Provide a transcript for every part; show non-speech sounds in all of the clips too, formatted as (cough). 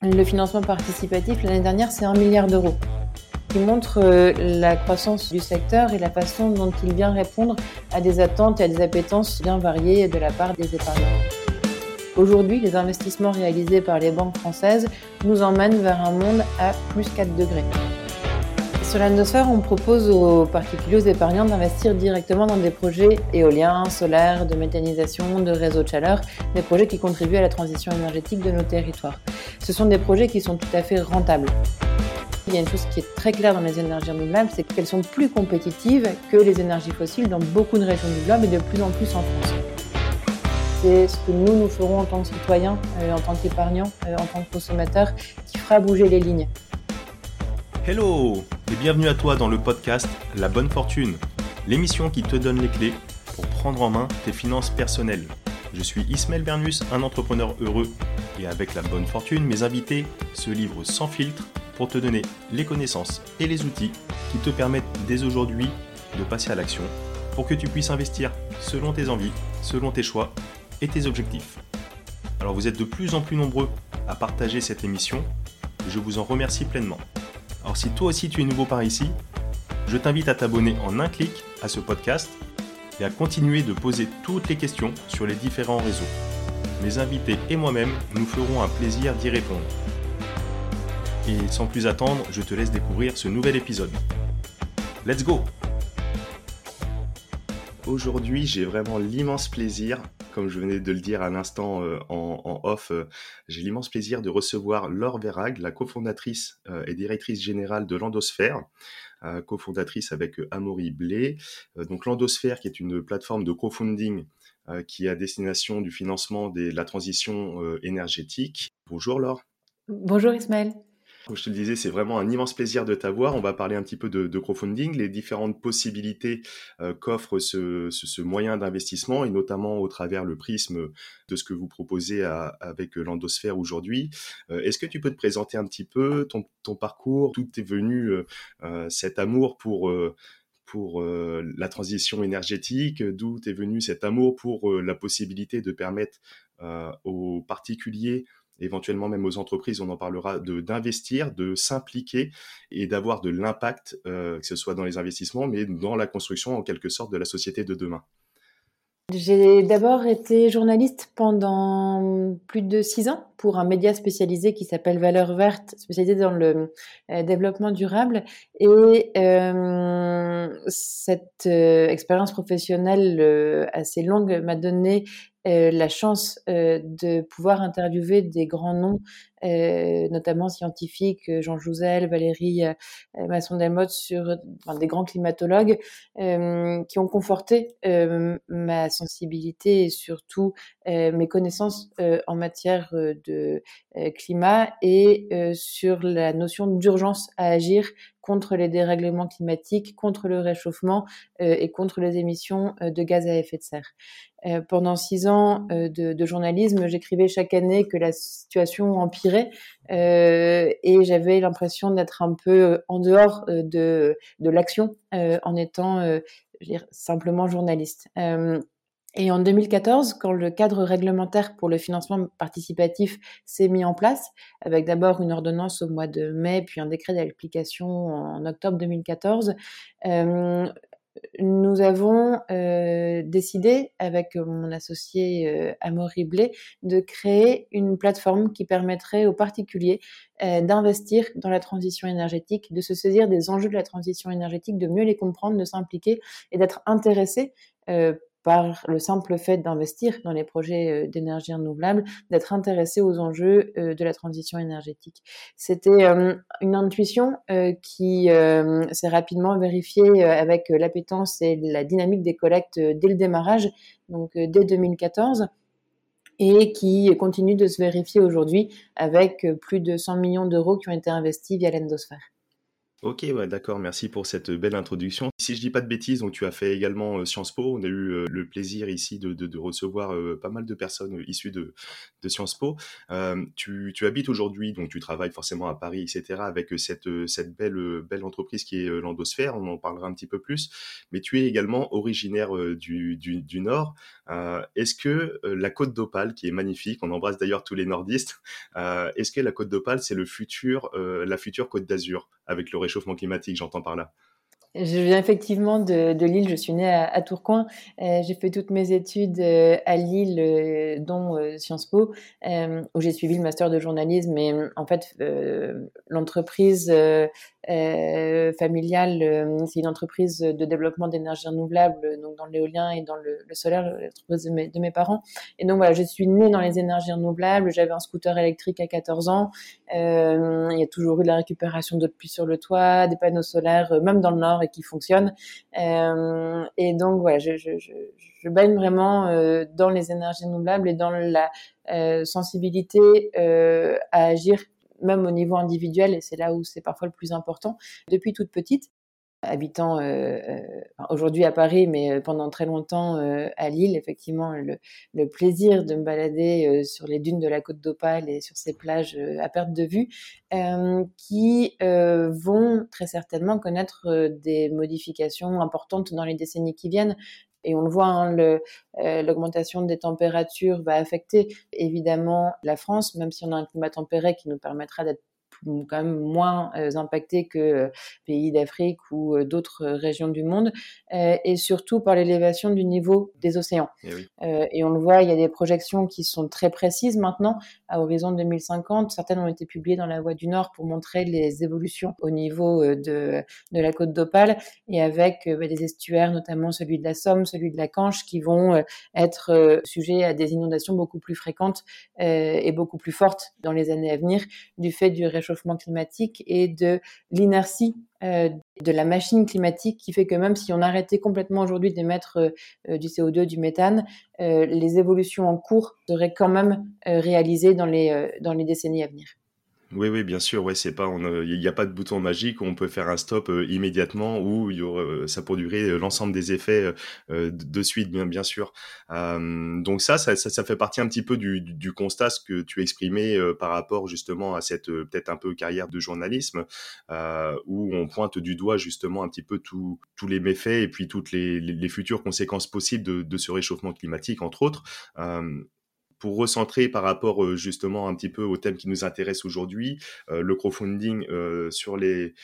Le financement participatif, l'année dernière, c'est un milliard d'euros qui montre euh, la croissance du secteur et la façon dont il vient répondre à des attentes et à des appétences bien variées de la part des épargnants. Aujourd'hui, les investissements réalisés par les banques françaises nous emmènent vers un monde à plus 4 degrés. Sur l'Endosphère, on propose aux particuliers, aux épargnants d'investir directement dans des projets éoliens, solaires, de méthanisation, de réseaux de chaleur, des projets qui contribuent à la transition énergétique de nos territoires. Ce sont des projets qui sont tout à fait rentables. Il y a une chose qui est très claire dans les énergies renouvelables, c'est qu'elles sont plus compétitives que les énergies fossiles dans beaucoup de régions du globe et de plus en plus en France. C'est ce que nous, nous ferons en tant que citoyens, euh, en tant qu'épargnants, euh, en tant que consommateurs, qui fera bouger les lignes. Hello et bienvenue à toi dans le podcast La Bonne Fortune, l'émission qui te donne les clés pour prendre en main tes finances personnelles. Je suis Ismaël Bernus, un entrepreneur heureux et avec la bonne fortune, mes invités se livrent sans filtre pour te donner les connaissances et les outils qui te permettent dès aujourd'hui de passer à l'action pour que tu puisses investir selon tes envies, selon tes choix et tes objectifs. Alors vous êtes de plus en plus nombreux à partager cette émission je vous en remercie pleinement. Alors si toi aussi tu es nouveau par ici, je t'invite à t'abonner en un clic à ce podcast et à continuer de poser toutes les questions sur les différents réseaux. Mes invités et moi-même nous ferons un plaisir d'y répondre. Et sans plus attendre, je te laisse découvrir ce nouvel épisode. Let's go Aujourd'hui, j'ai vraiment l'immense plaisir comme je venais de le dire à l'instant euh, en, off, euh, j'ai l'immense plaisir de recevoir Laure Verrag, la cofondatrice euh, et directrice générale de l'Endosphère, cofondatrice avec Amaury Blé. donc l'Endosphère, qui est une plateforme de crowdfunding qui est à destination du financement de la transition énergétique. Bonjour Laure. Bonjour Ismaël. Comme je te le disais, c'est vraiment un immense plaisir de t'avoir. On va parler un petit peu de, crowdfunding, les différentes possibilités euh, qu'offre ce, moyen d'investissement et notamment au travers le prisme de ce que vous proposez avec l'endosphère aujourd'hui. Euh, est-ce que tu peux te présenter un petit peu ton, parcours, d'où est venu euh, cet amour pour pour la transition énergétique, d'où est venu cet amour pour la possibilité de permettre aux particuliers éventuellement même aux entreprises, on en parlera, d'investir, de s'impliquer et d'avoir de l'impact, euh, que ce soit dans les investissements, mais dans la construction en quelque sorte de la société de demain. J'ai d'abord été journaliste pendant plus de six ans pour un média spécialisé qui s'appelle Valeurs Vertes, spécialisé dans le euh, développement durable. Et euh, cette expérience professionnelle assez longue m'a donné la chance de pouvoir interviewer des grands noms euh, notamment scientifiques, euh, Jean Jouzel, Valérie euh, Masson-Delmotte, sur des grands climatologues qui ont conforté ma sensibilité et surtout mes connaissances en matière de climat et sur la notion d'urgence à agir contre les dérèglements climatiques, contre le réchauffement et contre les émissions de gaz à effet de serre. Pendant six ans de, de journalisme, j'écrivais chaque année que la situation empirait euh, et j'avais l'impression d'être un peu euh, en dehors euh, de, de l'action en étant je simplement journaliste. Et en 2014, quand le cadre réglementaire pour le financement participatif s'est mis en place, avec d'abord une ordonnance au mois de mai, puis un décret d'application en octobre 2014, nous avons euh, décidé avec mon associé euh, Amaury Blé de créer une plateforme qui permettrait aux particuliers euh, d'investir dans la transition énergétique, de se saisir des enjeux de la transition énergétique, de mieux les comprendre, de s'impliquer et d'être intéressés euh, par le simple fait d'investir dans les projets euh, d'énergie renouvelable, d'être intéressé aux enjeux euh, de la transition énergétique. C'était euh, une intuition qui s'est rapidement vérifiée avec l'appétence et la dynamique des collectes dès le démarrage, donc dès 2014 et qui continue de se vérifier aujourd'hui avec plus de 100 millions d'euros qui ont été investis via l'endosphère. Ok, ouais, d'accord, merci pour cette belle introduction. Si je dis pas de bêtises, donc tu as fait également euh, Sciences Po. On a eu euh, le plaisir ici de, recevoir euh, pas mal de personnes issues de, Sciences Po. Tu, habites aujourd'hui, donc tu travailles forcément à Paris, etc., avec cette, belle, belle entreprise qui est l'Endosphère. On en parlera un petit peu plus. Mais tu es également originaire du, du, du Nord. Est-ce que la Côte d'Opale, qui est magnifique, on embrasse d'ailleurs tous les nordistes, est-ce que la Côte d'Opale, c'est le futur, la future Côte d'Azur avec le réchauffement climatique, j'entends par là. Je viens effectivement de, Lille, je suis née à, Tourcoing. Euh, j'ai fait toutes mes études euh, à Lille, euh, dont Sciences Po, où j'ai suivi le master de journalisme. Mais en fait, l'entreprise familiale, c'est une entreprise de développement d'énergie renouvelable, donc dans l'éolien et dans le, solaire, l'entreprise de mes, de mes, parents. Et donc voilà, je suis née dans les énergies renouvelables. J'avais un scooter électrique à 14 ans. il y a toujours eu de la récupération d'eau de pluie sur le toit, des panneaux solaires, même dans le nord et qui fonctionne. Euh, et donc voilà, je, baigne vraiment euh, dans les énergies renouvelables et dans la euh, sensibilité à agir même au niveau individuel, et c'est là où c'est parfois le plus important. Depuis toute petite, habitant euh, euh, aujourd'hui à Paris, mais euh, pendant très longtemps à Lille, effectivement, le, plaisir de me balader sur les dunes de la côte d'Opale et sur ces plages à perte de vue, qui vont très certainement connaître des modifications importantes dans les décennies qui viennent. Et on le voit, hein, l'augmentation des températures va affecter évidemment la France, même si on a un climat tempéré qui nous permettra d'être quand même moins euh, impactés que euh, pays d'Afrique ou euh, d'autres régions du monde, et surtout par l'élévation du niveau des océans. Et, eh oui. et, on le voit, il y a des projections qui sont très précises maintenant, à horizon 2050. Certaines ont été publiées dans la Voie du Nord pour montrer les évolutions au niveau de, de la côte d'Opale, et avec bah, des estuaires, notamment celui de la Somme, celui de la Canche, qui vont être sujets à des inondations beaucoup plus fréquentes et beaucoup plus fortes dans les années à venir, du fait du réchauffement réchauffement climatique et de l'inertie euh, de la machine climatique qui fait que même si on arrêtait complètement aujourd'hui d'émettre euh, du CO2, du méthane, euh, les évolutions en cours seraient quand même euh, réalisées dans les, euh, dans les décennies à venir. Oui, oui, bien sûr. Ouais, c'est pas, il n'y a pas de bouton magique où on peut faire un stop euh, immédiatement ou euh, ça produirait euh, l'ensemble des effets de suite, bien, bien sûr. donc ça, ça, fait partie un petit peu du, constat que tu exprimais par rapport justement à cette peut-être un peu carrière de journalisme où on pointe du doigt justement un petit peu tous les méfaits et puis toutes les, futures conséquences possibles de, ce réchauffement climatique, entre autres pour recentrer par rapport euh, justement un petit peu au thème qui nous intéresse aujourd'hui, euh, le crowdfunding euh, sur les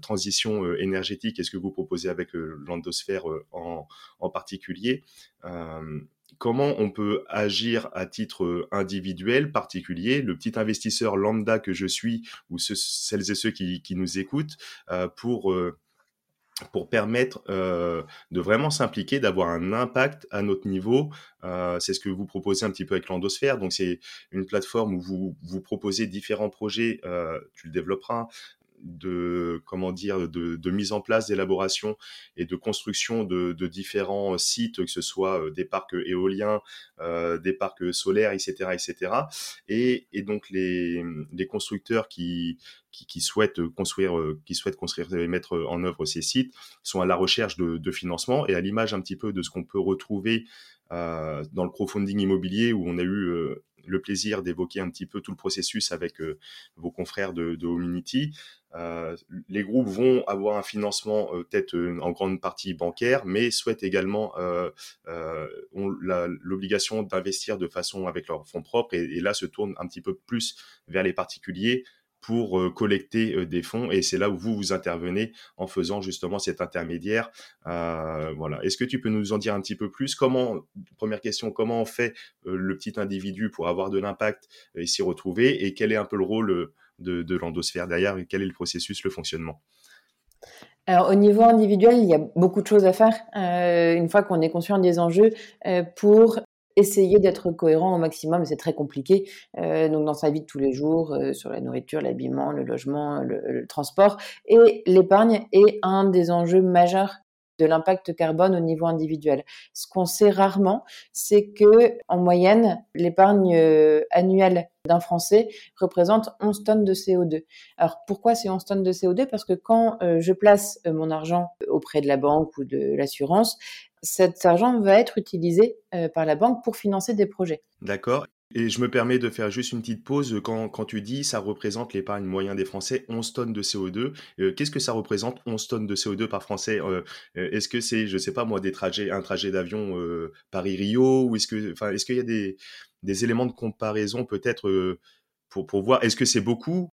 transitions énergétiques est ce que vous proposez avec l'endosphère en, en, particulier. Comment on peut agir à titre individuel, particulier, le petit investisseur lambda que je suis, ou ceux, celles et ceux qui, qui nous écoutent, pour pour permettre euh, de vraiment s'impliquer, d'avoir un impact à notre niveau. Euh, c'est ce que vous proposez un petit peu avec l'endosphère. Donc c'est une plateforme où vous, vous proposez différents projets, euh, tu le développeras, de comment dire de, mise en place d'élaboration et de construction de, différents sites que ce soit euh, des parcs éoliens euh, des parcs solaires etc etc et, et donc les, constructeurs qui, souhaitent construire euh, qui et mettre en œuvre ces sites sont à la recherche de, financement et à l'image un petit peu de ce qu'on peut retrouver euh, dans le crowdfunding immobilier où on a eu euh, le plaisir d'évoquer un petit peu tout le processus avec euh, vos confrères de, de Hominity. Euh, les groupes vont avoir un financement euh, peut-être euh, en grande partie bancaire, mais souhaitent également euh, l'obligation d'investir de façon avec leurs fonds propres et, et, là se tournent un petit peu plus vers les particuliers pour collecter des fonds et c'est là où vous vous intervenez en faisant justement cet intermédiaire. voilà. Est-ce que tu peux nous en dire un petit peu plus? Comment première question, comment on fait le petit individu pour avoir de l'impact et s'y retrouver et quel est un peu le rôle de, l'endosphère derrière et quel est le processus, le fonctionnement alors au niveau individuel, il y a beaucoup de choses à faire euh, une fois qu'on est conscient des enjeux euh, pour essayer d'être cohérent au maximum. C'est très compliqué. Euh, donc dans sa vie de tous les jours, sur la nourriture, l'habillement, le logement, le transport et l'épargne est un des enjeux majeurs de l'impact carbone au niveau individuel. Ce qu'on sait rarement, c'est que en moyenne, l'épargne euh, annuelle d'un Français représente 11 tonnes de CO2. Alors pourquoi c'est 11 tonnes de CO2 Parce que quand euh, je place euh, mon argent auprès de la banque ou de l'assurance, cet argent va être utilisé par la banque pour financer des projets. D'accord. Et je me permets de faire juste une petite pause. Quand, tu dis ça représente l'épargne moyen des Français 11 tonnes de CO2, euh, qu'est-ce que ça représente 11 tonnes de CO2 par Français euh, euh, Est-ce que c'est, je sais pas moi, des trajets, un trajet d'avion Paris-Rio Ou est-ce que, est-ce qu'il y a des, des éléments de comparaison peut-être pour, pour voir Est-ce que c'est beaucoup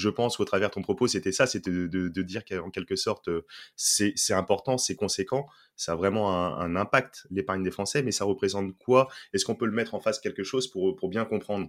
je pense, au travers de ton propos, c'était ça, c'était de, dire qu'en quelque sorte, euh, c'est important, c'est conséquent, ça a vraiment un, impact, l'épargne des Français, mais ça représente quoi? Est-ce qu'on peut le mettre en face quelque chose pour, pour bien comprendre?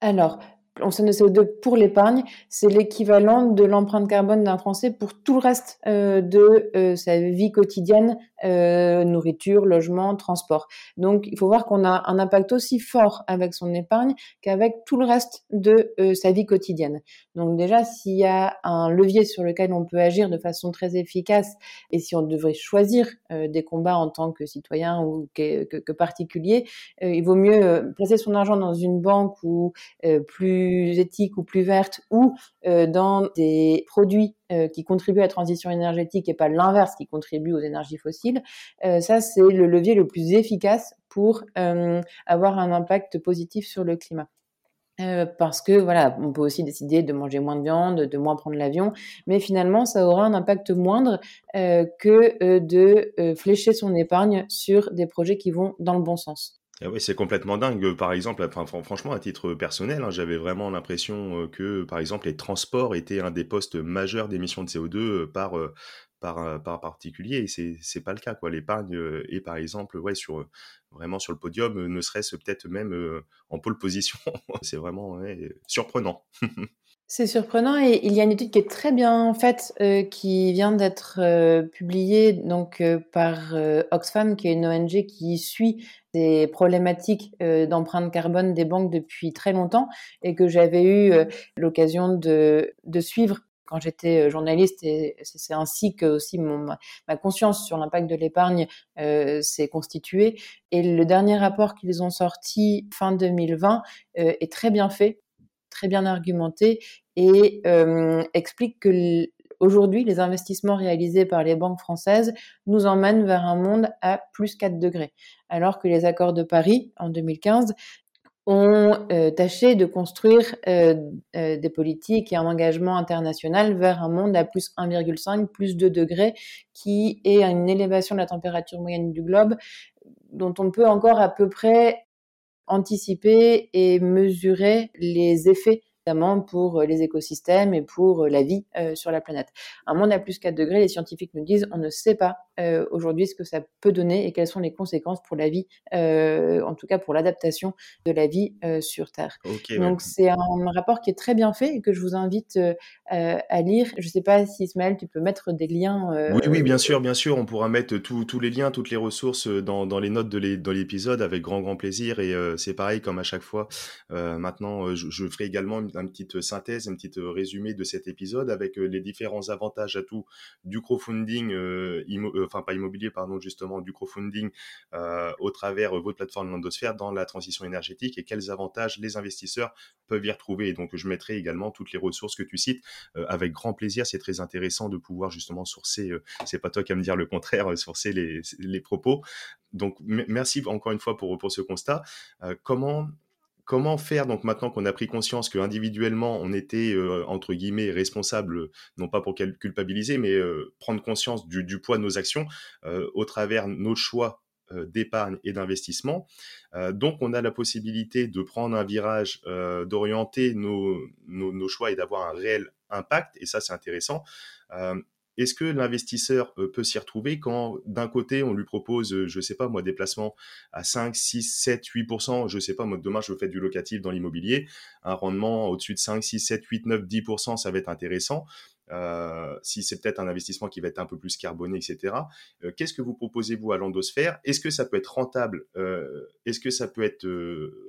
Alors, de CO2 pour l'épargne, c'est l'équivalent de l'empreinte carbone d'un Français pour tout le reste euh, de euh, sa vie quotidienne, euh, nourriture, logement, transport. Donc, il faut voir qu'on a un impact aussi fort avec son épargne qu'avec tout le reste de sa vie quotidienne. Donc déjà, s'il y a un levier sur lequel on peut agir de façon très efficace, et si on devrait choisir des combats en tant que citoyen ou que particulier, il vaut mieux placer son argent dans une banque ou plus plus éthique ou plus verte ou euh, dans des produits euh, qui contribuent à la transition énergétique et pas l'inverse qui contribue aux énergies fossiles, euh, ça c'est le levier le plus efficace pour avoir un impact positif sur le climat. parce que voilà, on peut aussi décider de manger moins de viande, de moins prendre l'avion, mais finalement, ça aura un impact moindre que de flécher son épargne sur des projets qui vont dans le bon sens. Ah c'est complètement dingue. Par exemple, franchement, à titre personnel, hein, j'avais vraiment l'impression euh, que, par exemple, les transports étaient un des postes majeurs d'émissions de CO2 euh, par, euh, par, par particulier. Et c'est, c'est pas le cas. L'épargne est, par exemple, ouais, sur, vraiment sur le podium, ne serait-ce peut-être même en pole position. (laughs) c'est vraiment surprenant. (laughs) C'est surprenant et il y a une étude qui est très bien faite qui vient d'être publiée donc par Oxfam qui est une ONG qui suit des problématiques euh, d'empreinte carbone des banques depuis très longtemps et que j'avais eu euh, l'occasion de, de suivre quand j'étais euh, journaliste et c'est ainsi que aussi mon, ma conscience sur l'impact de l'épargne euh, s'est constituée. Et le dernier rapport qu'ils ont sorti fin 2020 euh, est très bien fait, très bien argumenté et euh, explique que Aujourd'hui, les investissements réalisés par les banques françaises nous emmènent vers un monde à plus 4 degrés, alors que les accords de Paris, en 2015, ont euh, tâché de construire euh, des politiques et un engagement international vers un monde à plus 1,5, plus 2 degrés, qui est une élévation de la température moyenne du globe dont on peut encore à peu près anticiper et mesurer les effets notamment pour euh, les écosystèmes et pour euh, la vie euh, sur la planète. Un monde à plus 4 degrés, les scientifiques nous disent on ne sait pas aujourd'hui ce que ça peut donner et quelles sont les conséquences pour la vie, en tout cas pour l'adaptation de la vie sur Terre. Donc c'est un rapport qui est très bien fait et que je vous invite à lire. Je ne sais pas si Ismaël, tu peux mettre des liens. oui, oui, bien sûr, bien sûr. On pourra mettre tous les liens, toutes les ressources dans, dans les notes de l'épisode avec grand, grand plaisir. Et c'est pareil, comme à chaque fois. maintenant, je, je ferai également une une petite synthèse, un petit résumé de cet épisode avec euh, les différents avantages à tout du crowdfunding, euh, euh, enfin pas immobilier, pardon, justement, du crowdfunding au travers votre plateforme Landosphère dans la transition énergétique et quels avantages les investisseurs peuvent y retrouver. Et donc, je mettrai également toutes les ressources que tu cites avec grand plaisir. C'est très intéressant de pouvoir justement sourcer, c'est pas toi qui vas me dire le contraire, sourcer les, les propos. Donc, merci encore une fois pour, pour ce constat. comment comment faire donc maintenant qu'on a pris conscience que individuellement on était euh, entre guillemets responsable, non pas pour culpabiliser, mais euh, prendre conscience du, poids de nos actions euh, au travers nos choix d'épargne et d'investissement. donc on a la possibilité de prendre un virage, d'orienter nos, nos, choix et d'avoir un réel impact, et ça c'est intéressant. Est-ce que l'investisseur euh, peut s'y retrouver quand d'un côté on lui propose, euh, je ne sais pas moi, des placements à 5, 6, 7, 8%, je ne sais pas moi, demain je fais du locatif dans l'immobilier, un rendement au-dessus de 5, 6, 7, 8, 9, 10%, ça va être intéressant. Euh, si c'est peut-être un investissement qui va être un peu plus carboné, etc. Qu'est-ce que vous proposez vous à l'endosphère? Est-ce que ça peut être rentable Est-ce que ça peut être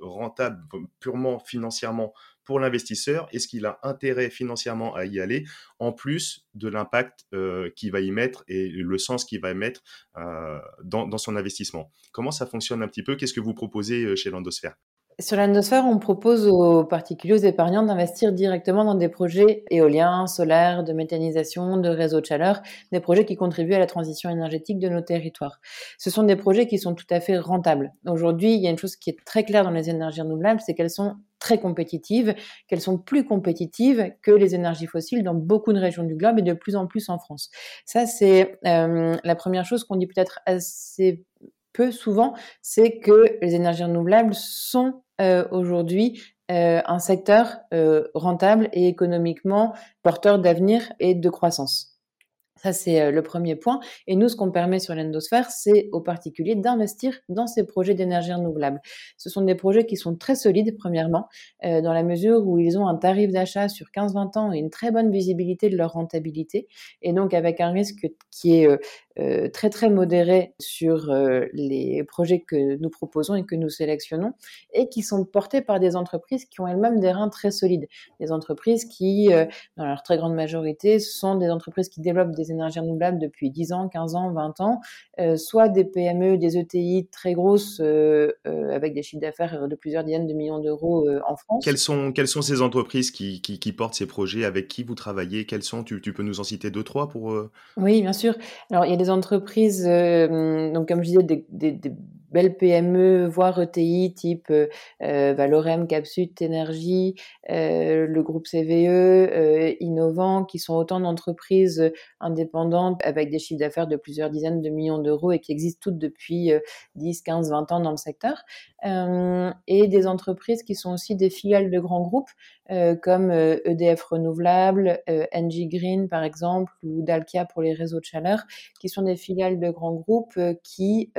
rentable purement financièrement pour l'investisseur Est-ce qu'il a intérêt financièrement à y aller, en plus de l'impact euh, qu'il va y mettre et le sens qu'il va y mettre euh, dans, dans, son investissement Comment ça fonctionne un petit peu? Qu'est-ce que vous proposez chez Landosphère? Sur l'endosphère, on propose aux particuliers, aux épargnants d'investir directement dans des projets éoliens, solaires, de méthanisation, de réseaux de chaleur, des projets qui contribuent à la transition énergétique de nos territoires. Ce sont des projets qui sont tout à fait rentables. Aujourd'hui, il y a une chose qui est très claire dans les énergies renouvelables, c'est qu'elles sont très compétitives, qu'elles sont plus compétitives que les énergies fossiles dans beaucoup de régions du globe et de plus en plus en France. Ça, c'est euh, la première chose qu'on dit peut-être assez peu souvent, c'est que les énergies renouvelables sont euh, aujourd'hui euh, un secteur rentable et économiquement porteur d'avenir et de croissance. Ça, c'est le premier point. Et nous, ce qu'on permet sur l'endosphère, c'est aux particuliers d'investir dans ces projets d'énergie renouvelable. Ce sont des projets qui sont très solides, premièrement, dans la mesure où ils ont un tarif d'achat sur 15-20 ans et une très bonne visibilité de leur rentabilité. Et donc, avec un risque qui est euh, très très modéré sur euh, les projets que nous proposons et que nous sélectionnons et qui sont portés par des entreprises qui ont elles-mêmes des reins très solides. Des entreprises qui, euh, dans leur très grande majorité, sont des entreprises qui développent des énergies renouvelables depuis 10 ans, 15 ans, 20 ans, soit des PME, des ETI très grosses avec des chiffres d'affaires de plusieurs dizaines de millions d'euros en France. Quelles sont, quelles sont ces entreprises qui, qui, qui, portent ces projets? Avec qui vous travaillez? Quelles sont? Tu, tu, peux nous en citer deux, trois pour... Oui, bien sûr. Alors, il y a des entreprises, euh, donc comme je disais, des, des, des, belles PME, voire ETI, type euh, euh, Valorem, Capsut, Énergie, euh, le groupe CVE, Innovant, qui sont autant d'entreprises indépendantes avec des chiffres d'affaires de plusieurs dizaines de millions d'euros et qui existent toutes depuis 10, 15, 20 ans dans le secteur. et des entreprises qui sont aussi des filiales de grands groupes comme EDF e Renouvelable, NG Green par exemple, ou Dalkia pour les réseaux de chaleur, qui sont des filiales de grands groupes qui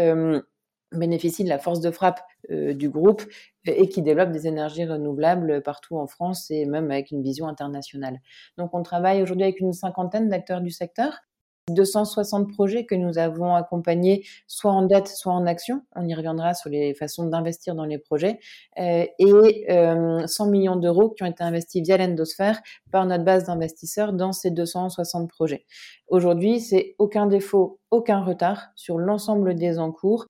bénéficient de la force de frappe euh, du groupe et qui développent des énergies renouvelables partout en France et même avec une vision internationale. Donc on travaille aujourd'hui avec une cinquantaine d'acteurs du secteur. 260 projets que nous avons accompagnés, soit en dette, soit en action. On y reviendra sur les façons d'investir dans les projets. Euh, et euh, 100 millions d'euros qui ont été investis via l'endosphère par notre base d'investisseurs dans ces 260 projets. Aujourd'hui, c'est aucun défaut, aucun retard sur l'ensemble des encours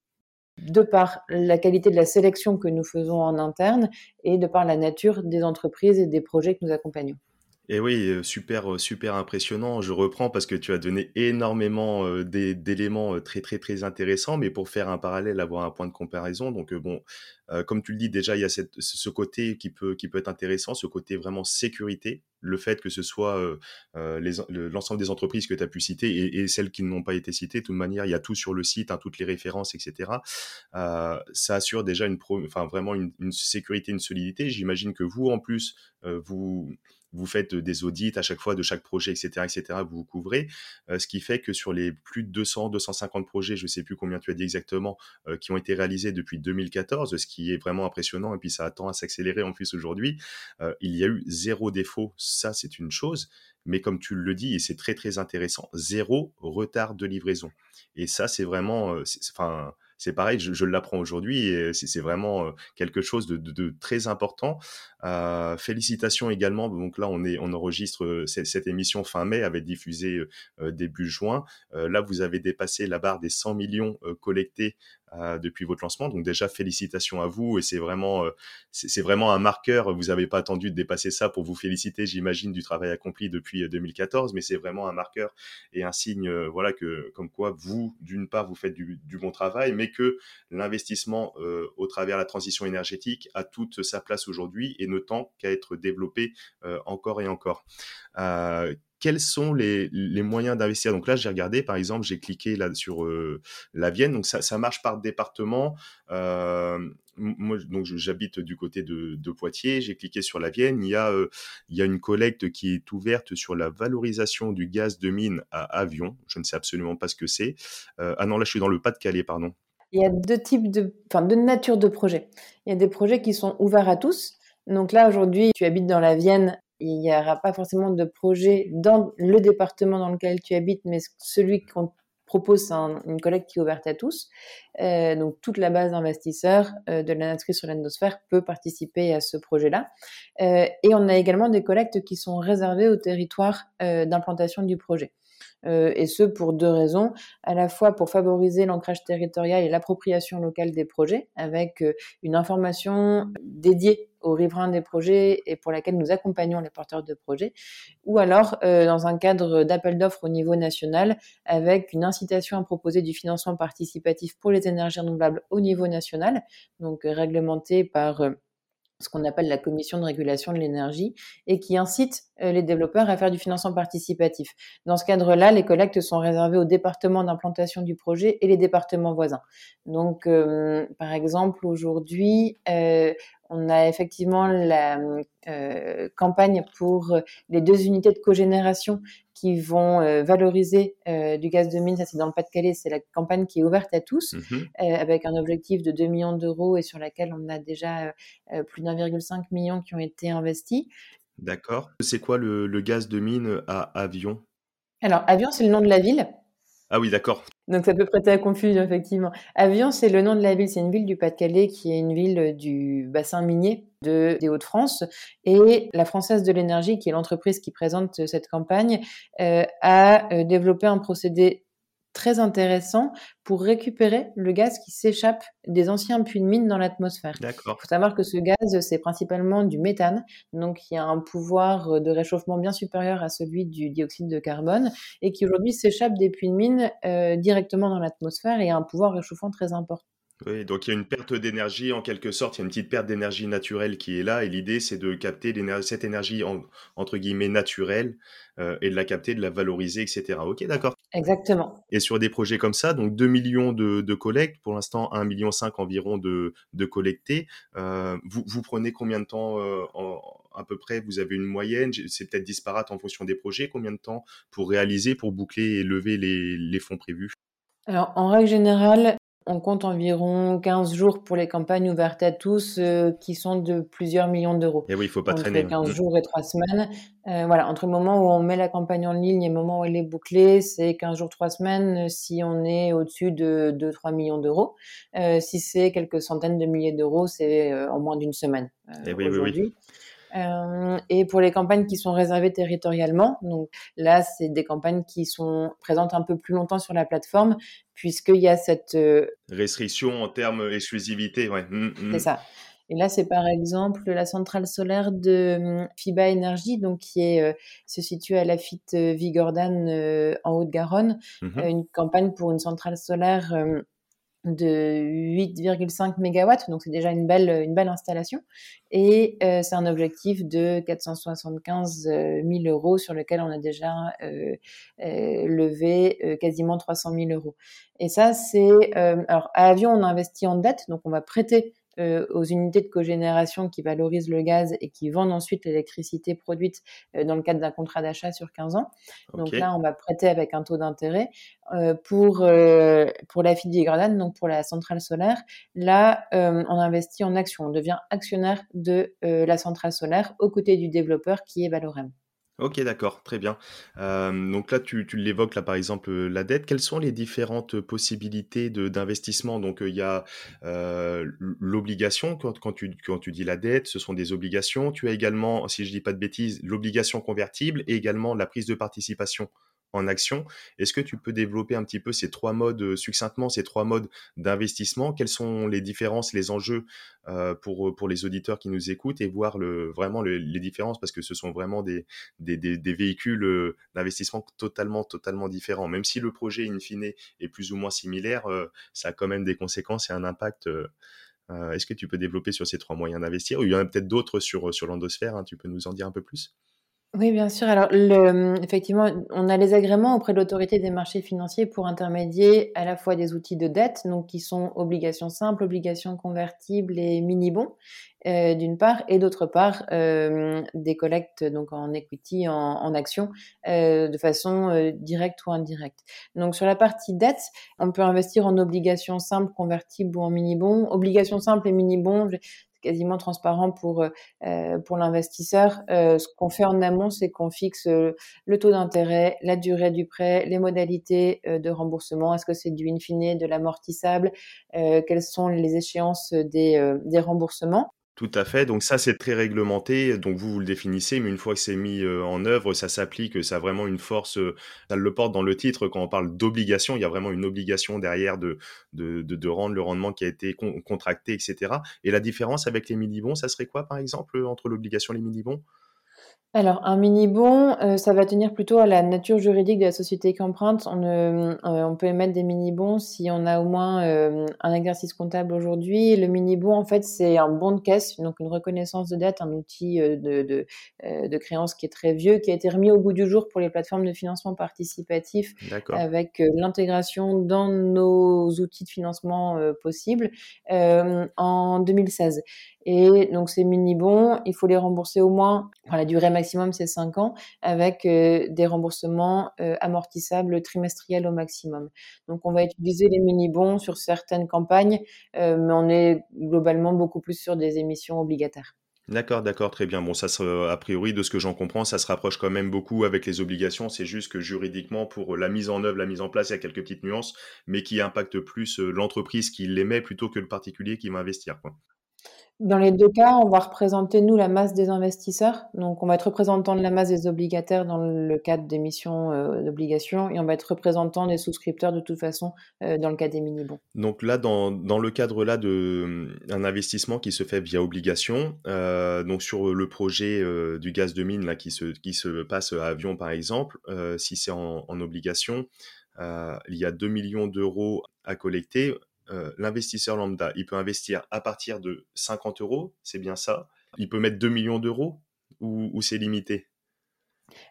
de par la qualité de la sélection que nous faisons en interne et de par la nature des entreprises et des projets que nous accompagnons. Et oui, euh, super, euh, super impressionnant. Je reprends parce que tu as donné énormément euh, d'éléments très, très, très intéressants, mais pour faire un parallèle, avoir un point de comparaison. Donc, bon, comme tu le dis, déjà, il y a ce côté qui peut, être intéressant, ce côté vraiment sécurité. Le fait que ce soit l'ensemble des entreprises que tu as pu citer et, celles qui n'ont pas été citées, de toute manière, il y a tout sur le site, hein, toutes les références, etc. ça assure déjà vraiment une sécurité, une solidité. J'imagine que vous, en plus, vous vous faites des audits à chaque fois de chaque projet, etc., etc., vous vous couvrez, ce qui fait que sur les plus de 200, 250 projets, je ne sais plus combien tu as dit exactement, qui ont été réalisés depuis 2014, ce qui est vraiment impressionnant, et puis ça attend à s'accélérer en plus aujourd'hui, il y a eu zéro défaut, ça c'est une chose, mais comme tu le dis, et c'est très très intéressant, zéro retard de livraison. Et ça, c'est vraiment, c'est pareil, je, l'apprends aujourd'hui et c'est vraiment quelque chose de, très important. Félicitations également. Donc là, on enregistre cette, émission fin mai, avait diffusé début juin. là, vous avez dépassé la barre des 100 millions collectés depuis votre lancement. Donc déjà félicitations à vous et c'est vraiment c'est vraiment un marqueur. Vous n'avez pas attendu de dépasser ça pour vous féliciter, j'imagine, du travail accompli depuis 2014, mais c'est vraiment un marqueur et un signe, voilà que comme quoi vous d'une part vous faites du, du, bon travail, mais que l'investissement au travers de la transition énergétique a toute sa place aujourd'hui et ne tend qu'à être développé encore et encore quels sont les, moyens d'investir? Donc là, j'ai regardé, par exemple, j'ai cliqué sur la Vienne, donc ça, marche par département. Moi, donc j'habite du côté de, Poitiers, j'ai cliqué sur la Vienne. Il y, a, il y a une collecte qui est ouverte sur la valorisation du gaz de mine à avion. Je ne sais absolument pas ce que c'est. ah non, là, je suis dans le Pas-de-Calais, pardon. Il y a deux types de, enfin, deux natures de projets. Il y a des projets qui sont ouverts à tous. Donc là, aujourd'hui, tu habites dans la Vienne il n'y aura pas forcément de projet dans le département dans lequel tu habites, mais celui qu'on propose une collecte qui est ouverte à tous. Euh, donc toute la base d'investisseurs euh, de l'industrie sur l'endosphère peut participer à ce projet-là. Euh, et on a également des collectes qui sont réservées au territoire d'implantation du projet. Et ce pour deux raisons. À la fois pour favoriser l'ancrage territorial et l'appropriation locale des projets, avec une information dédiée aux riverains des projets et pour laquelle nous accompagnons les porteurs de projets, ou alors euh, dans un cadre d'appel d'offres au niveau national avec une incitation à proposer du financement participatif pour les énergies renouvelables au niveau national, donc réglementé par euh, ce qu'on appelle la commission de régulation de l'énergie, et qui incite euh, les développeurs à faire du financement participatif. Dans ce cadre-là, les collectes sont réservées aux départements d'implantation du projet et les départements voisins. Donc, euh, par exemple, aujourd'hui, euh, on a effectivement la campagne pour les deux unités de cogénération qui vont valoriser du gaz de mine. Ça, c'est dans le Pas-de-Calais. C'est la campagne qui est ouverte à tous, mmh avec un objectif de 2 millions d'euros et sur laquelle on a déjà plus d'1,5 million qui ont été investis. D'accord. C'est quoi le, gaz de mine à Avion Alors, Avion, c'est le nom de la ville. Ah oui, d'accord. Donc ça peut prêter à confusion, effectivement. Avion, c'est le nom de la ville. C'est une ville du Pas-de-Calais qui est une ville du bassin minier de, des Hauts-de-France. Et la Française de l'énergie, qui est l'entreprise qui présente cette campagne, euh, a euh, développé un procédé très intéressant pour récupérer le gaz qui s'échappe des anciens puits de mine dans l'atmosphère. Il faut savoir que ce gaz, c'est principalement du méthane, donc il y a un pouvoir de réchauffement bien supérieur à celui du dioxyde de carbone, et qui aujourd'hui s'échappe des puits de mine euh, directement dans l'atmosphère et a un pouvoir réchauffant très important. Oui, donc il y a une perte d'énergie en quelque sorte, il y a une petite perte d'énergie naturelle qui est là, et l'idée c'est de capter cette énergie entre guillemets naturelle euh, et de la capter, de la valoriser, etc. Ok, d'accord. Exactement. Et sur des projets comme ça, donc 2 millions de, de collectes, pour l'instant 1,5 million environ de, de collectés, euh, vous, vous, prenez combien de temps euh, à peu près? Vous avez une moyenne? C'est peut-être disparate en fonction des projets. Combien de temps pour réaliser, pour boucler et lever les, les fonds prévus? Alors, en règle générale, on compte environ 15 jours pour les campagnes ouvertes à tous euh, qui sont de plusieurs millions d'euros. Et oui, il faut pas entre traîner. 15 jours et 3 semaines. Euh, voilà, entre le moment où on met la campagne en ligne et le moment où elle est bouclée, c'est 15 jours, 3 semaines si on est au-dessus de 2-3 millions d'euros. Euh, si c'est quelques centaines de milliers d'euros, c'est en moins d'une semaine. et oui, oui, oui. Euh, et pour les campagnes qui sont réservées territorialement, donc là, c'est des campagnes qui sont présentes un peu plus longtemps sur la plateforme, puisqu'il y a cette euh, restriction en termes d'exclusivité. Ouais. Mmh, mmh. C'est ça. Et là, c'est par exemple la centrale solaire de hum, FIBA Énergie, donc qui est, euh, se situe à Lafitte Vigordan en Haute-Garonne, mmh une campagne pour une centrale solaire de 8,5 MW, donc c'est déjà une belle, une belle installation. Et euh, c'est un objectif de 475 000 euh, euros sur lequel on a déjà euh, euh levé quasiment 300 000 euros. Et ça, c'est... alors, à Avion, on a investi en dette, donc on va prêter euh, aux unités de cogénération qui valorisent le gaz et qui vendent ensuite l'électricité produite euh, dans le cadre d'un contrat d'achat sur 15 ans. Donc là, on va prêter avec un taux d'intérêt. Euh, pour pour la Fidi donc pour la centrale solaire, là, on investit en action. On devient actionnaire de la centrale solaire aux côtés du développeur qui est Valorem. Ok, d'accord, très bien. Donc là, tu, l'évoques là, par exemple, la dette. Quelles sont les différentes possibilités d'investissement? Donc il y a l'obligation quand, tu dis la dette, ce sont des obligations. Tu as également, si je dis pas de bêtises, l'obligation convertible et également la prise de participation en action. Est-ce que tu peux développer un petit peu ces trois modes euh, succinctement, ces trois modes d'investissement? Quelles sont les différences, les enjeux euh, pour, pour les auditeurs qui nous écoutent et voir le, vraiment les différences? Parce que ce sont vraiment des, des, véhicules euh, d'investissement totalement, totalement différents. Même si le projet, in fine, est plus ou moins similaire, ça a quand même des conséquences et un impact. Est-ce que tu peux développer sur ces trois moyens d'investir? Il y en a peut-être d'autres sur, sur l'endosphère, hein, tu peux nous en dire un peu plus? Oui, bien sûr. Alors, effectivement, on a les agréments auprès de l'autorité des marchés financiers pour intermédier à la fois des outils de dette, donc qui sont obligations simples, obligations convertibles et mini-bons, euh, d'une part, et d'autre part, euh, des collectes donc en equity, en, en action, euh, de façon directe ou indirecte. Donc, sur la partie dette, on peut investir en obligations simples, convertibles ou en mini-bons. Obligations simples et mini-bons, quasiment transparent pour, pour l'investisseur. ce qu'on fait en amont, c'est qu'on fixe le taux d'intérêt, la durée du prêt, les modalités de remboursement. Est-ce que c'est du in fine, de l'amortissable? Quelles sont les échéances des remboursements? Tout à fait. Donc ça, c'est très réglementé. Donc vous, vous le définissez, mais une fois que c'est mis en œuvre, ça s'applique. Ça a vraiment une force. Ça le porte dans le titre quand on parle d'obligation. Il y a vraiment une obligation derrière de, de, de, rendre le rendement qui a été contracté, etc. Et la différence avec les mini-bons, ça serait quoi, par exemple, entre l'obligation et les mini-bons alors, un mini-bon, euh, ça va tenir plutôt à la nature juridique de la société qu'emprunte. On, euh, on peut émettre des mini-bons si on a au moins euh, un exercice comptable aujourd'hui. Le mini-bon, en fait, c'est un bon de caisse, donc une reconnaissance de dette, un outil de, de, de, créance qui est très vieux, qui a été remis au goût du jour pour les plateformes de financement participatif avec l'intégration dans nos outils de financement possibles en 2016. Et donc ces mini-bons, il faut les rembourser au moins, la durée maximum c'est 5 ans, avec euh, des remboursements euh, amortissables trimestriels au maximum. Donc on va utiliser les mini-bons sur certaines campagnes, euh, mais on est globalement beaucoup plus sur des émissions obligataires. D'accord, d'accord, très bien. Bon, ça, a priori, de ce que j'en comprends, ça se rapproche quand même beaucoup avec les obligations. C'est juste que juridiquement, pour la mise en œuvre, la mise en place, il y a quelques petites nuances, mais qui impactent plus l'entreprise qui l'émet plutôt que le particulier qui va investir. Dans les deux cas, on va représenter, nous, la masse des investisseurs. Donc, on va être représentant de la masse des obligataires dans le cadre d'émissions euh, d'obligations et on va être représentant des souscripteurs de toute façon euh, dans le cas des mini-bons. Donc là, dans, dans le cadre là d'un investissement qui se fait via obligation, euh, donc sur le projet du gaz de mine là, qui, se, qui se passe à avion par exemple, si c'est en, en, obligation, il y a 2 millions d'euros à collecter. Euh, l'investisseur lambda, il peut investir à partir de 50 euros, c'est bien ça. Il peut mettre 2 millions d'euros ou c'est limité?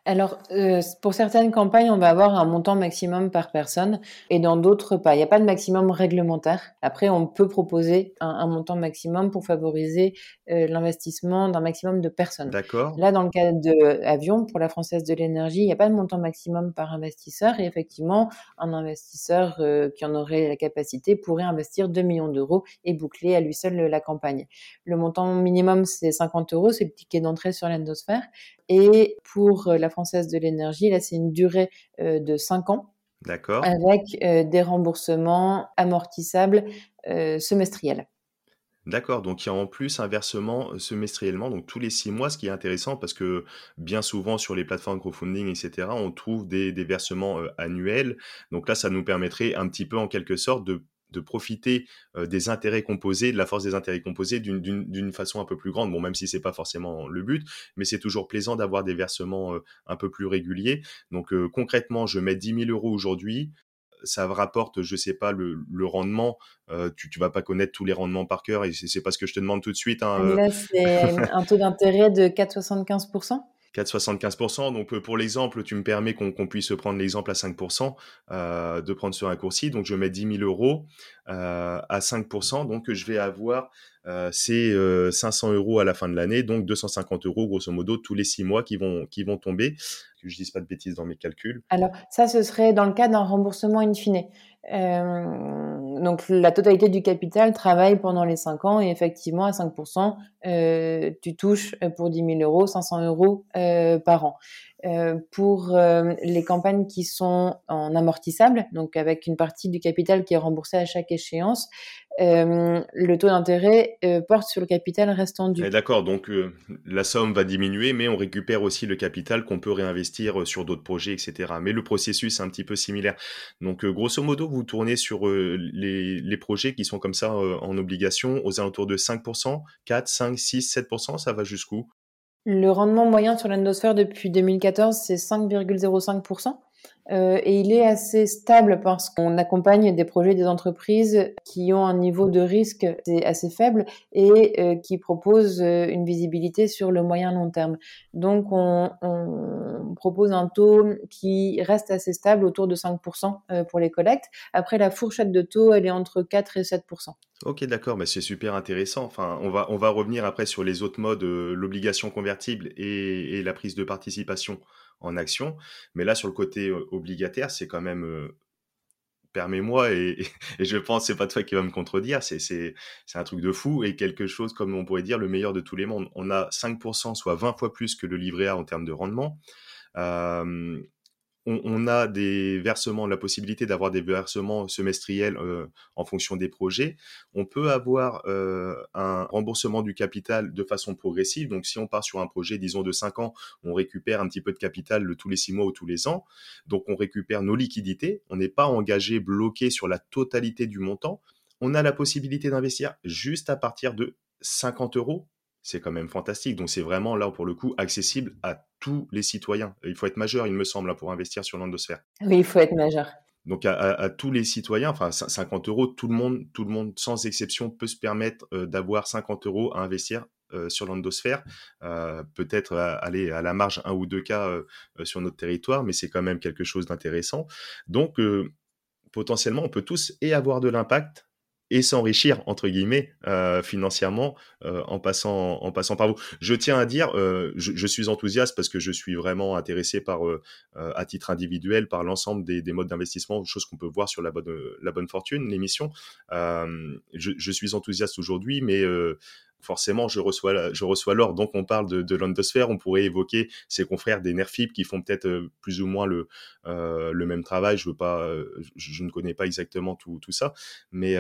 Alors, euh, pour certaines campagnes, on va avoir un montant maximum par personne et dans d'autres pas. Il n'y a pas de maximum réglementaire. Après, on peut proposer un, montant maximum pour favoriser euh, l'investissement d'un maximum de personnes. D'accord. Là, dans le cas de Avion, pour la Française de l'énergie, il n'y a pas de montant maximum par investisseur et effectivement, un investisseur euh, qui en aurait la capacité pourrait investir 2 millions d'euros et boucler à lui seul la campagne. Le montant minimum, c'est 50 euros, c'est le ticket d'entrée sur l'endosphère. Et pour euh, la Française de l'énergie, là, c'est une durée euh, de 5 ans. D'accord. Avec euh, des remboursements amortissables semestriels. D'accord, donc il y a en plus un versement semestriellement, donc tous les six mois, ce qui est intéressant parce que bien souvent sur les plateformes crowdfunding, etc., on trouve des, des versements annuels. Donc là, ça nous permettrait un petit peu en quelque sorte de de profiter euh, des intérêts composés, de la force des intérêts composés d'une façon un peu plus grande. Bon, même si c'est pas forcément le but, mais c'est toujours plaisant d'avoir des versements euh, un peu plus réguliers. Donc euh, concrètement, je mets 10 000 euros aujourd'hui. Ça rapporte, je sais pas, le, rendement. tu, tu vas pas connaître tous les rendements par cœur et c'est pas ce que je te demande tout de suite. Hein, Là, c'est un taux d'intérêt de 4,75%. 4,75%. Donc euh, pour l'exemple, tu me permets qu'on puisse prendre l'exemple à 5%, euh, de prendre un coursier. Donc je mets 10 000 euros euh, à 5%. Donc je vais avoir ces 500 euros à la fin de l'année, donc 250 euros grosso modo tous les six mois qui vont, qui vont tomber. Que je dise pas de bêtises dans mes calculs. Alors ça, ce serait dans le cas d'un remboursement in fine. Euh, donc la totalité du capital travaille pendant les 5 ans et effectivement à 5%, euh, tu touches euh, pour 10 000 euros 500 euros euh, par an. Euh, pour euh, les campagnes qui sont en amortissable, donc avec une partie du capital qui est remboursé à chaque échéance, euh, le taux d'intérêt porte sur le capital restant dû. D'accord, donc la somme va diminuer, mais on récupère aussi le capital qu'on peut réinvestir sur d'autres projets, etc. Mais le processus est un petit peu similaire. Donc grosso modo, vous tournez sur les, les, projets qui sont comme ça en obligation aux alentours de 5%, 4, 5, 6, 7%, ça va jusqu'où? Le rendement moyen sur l'endosphère depuis 2014, c'est 5,05%. Euh, et il est assez stable parce qu'on accompagne des projets des entreprises qui ont un niveau de risque assez faible et euh, qui proposent euh, une visibilité sur le moyen long terme. Donc on, propose un taux qui reste assez stable autour de 5% euh, pour les collectes. Après la fourchette de taux, elle est entre 4 et 7%. Ok, d'accord, mais c'est super intéressant. Enfin, on va, on va revenir après sur les autres modes, l'obligation convertible et, la prise de participation en action. Mais là, sur le côté obligataire, c'est quand même permets-moi, et, je pense c'est pas toi qui va me contredire, c'est un truc de fou et quelque chose, comme on pourrait dire, le meilleur de tous les mondes. On a 5%, soit 20 fois plus que le livret A en termes de rendement. On, a des versements, la possibilité d'avoir des versements semestriels euh, en fonction des projets. On peut avoir euh, un remboursement du capital de façon progressive. Donc, si on part sur un projet, disons, de 5 ans, on récupère un petit peu de capital tous les 6 mois ou tous les ans. Donc, on récupère nos liquidités. On n'est pas engagé, bloqué sur la totalité du montant. On a la possibilité d'investir juste à partir de 50 euros c'est quand même fantastique. Donc c'est vraiment là pour le coup accessible à tous les citoyens. Il faut être majeur, il me semble, hein, pour investir sur l'endosphère. Oui, il faut être majeur. Donc à, tous les citoyens, enfin 50 euros, tout le monde, tout le monde sans exception peut se permettre euh, d'avoir 50 euros à investir euh, sur l'endosphère. Euh, peut-être aller à la marge un ou deux cas sur notre territoire, mais c'est quand même quelque chose d'intéressant. Donc potentiellement, on peut tous et avoir de l'impact et s'enrichir entre guillemets euh, financièrement euh, en passant en passant par vous. Je tiens à dire, euh, je, suis enthousiaste parce que je suis vraiment intéressé par à titre individuel par l'ensemble des, modes d'investissement, choses qu'on peut voir sur la bonne fortune, l'émission. Je, suis enthousiaste aujourd'hui, mais forcément, je reçois, je reçois l'or. Donc, on parle de, de l'endosphère. On pourrait évoquer ses confrères des NERFIP qui font peut-être euh, plus ou moins le, euh, même travail. Je euh, je, ne connais pas exactement tout, tout ça, mais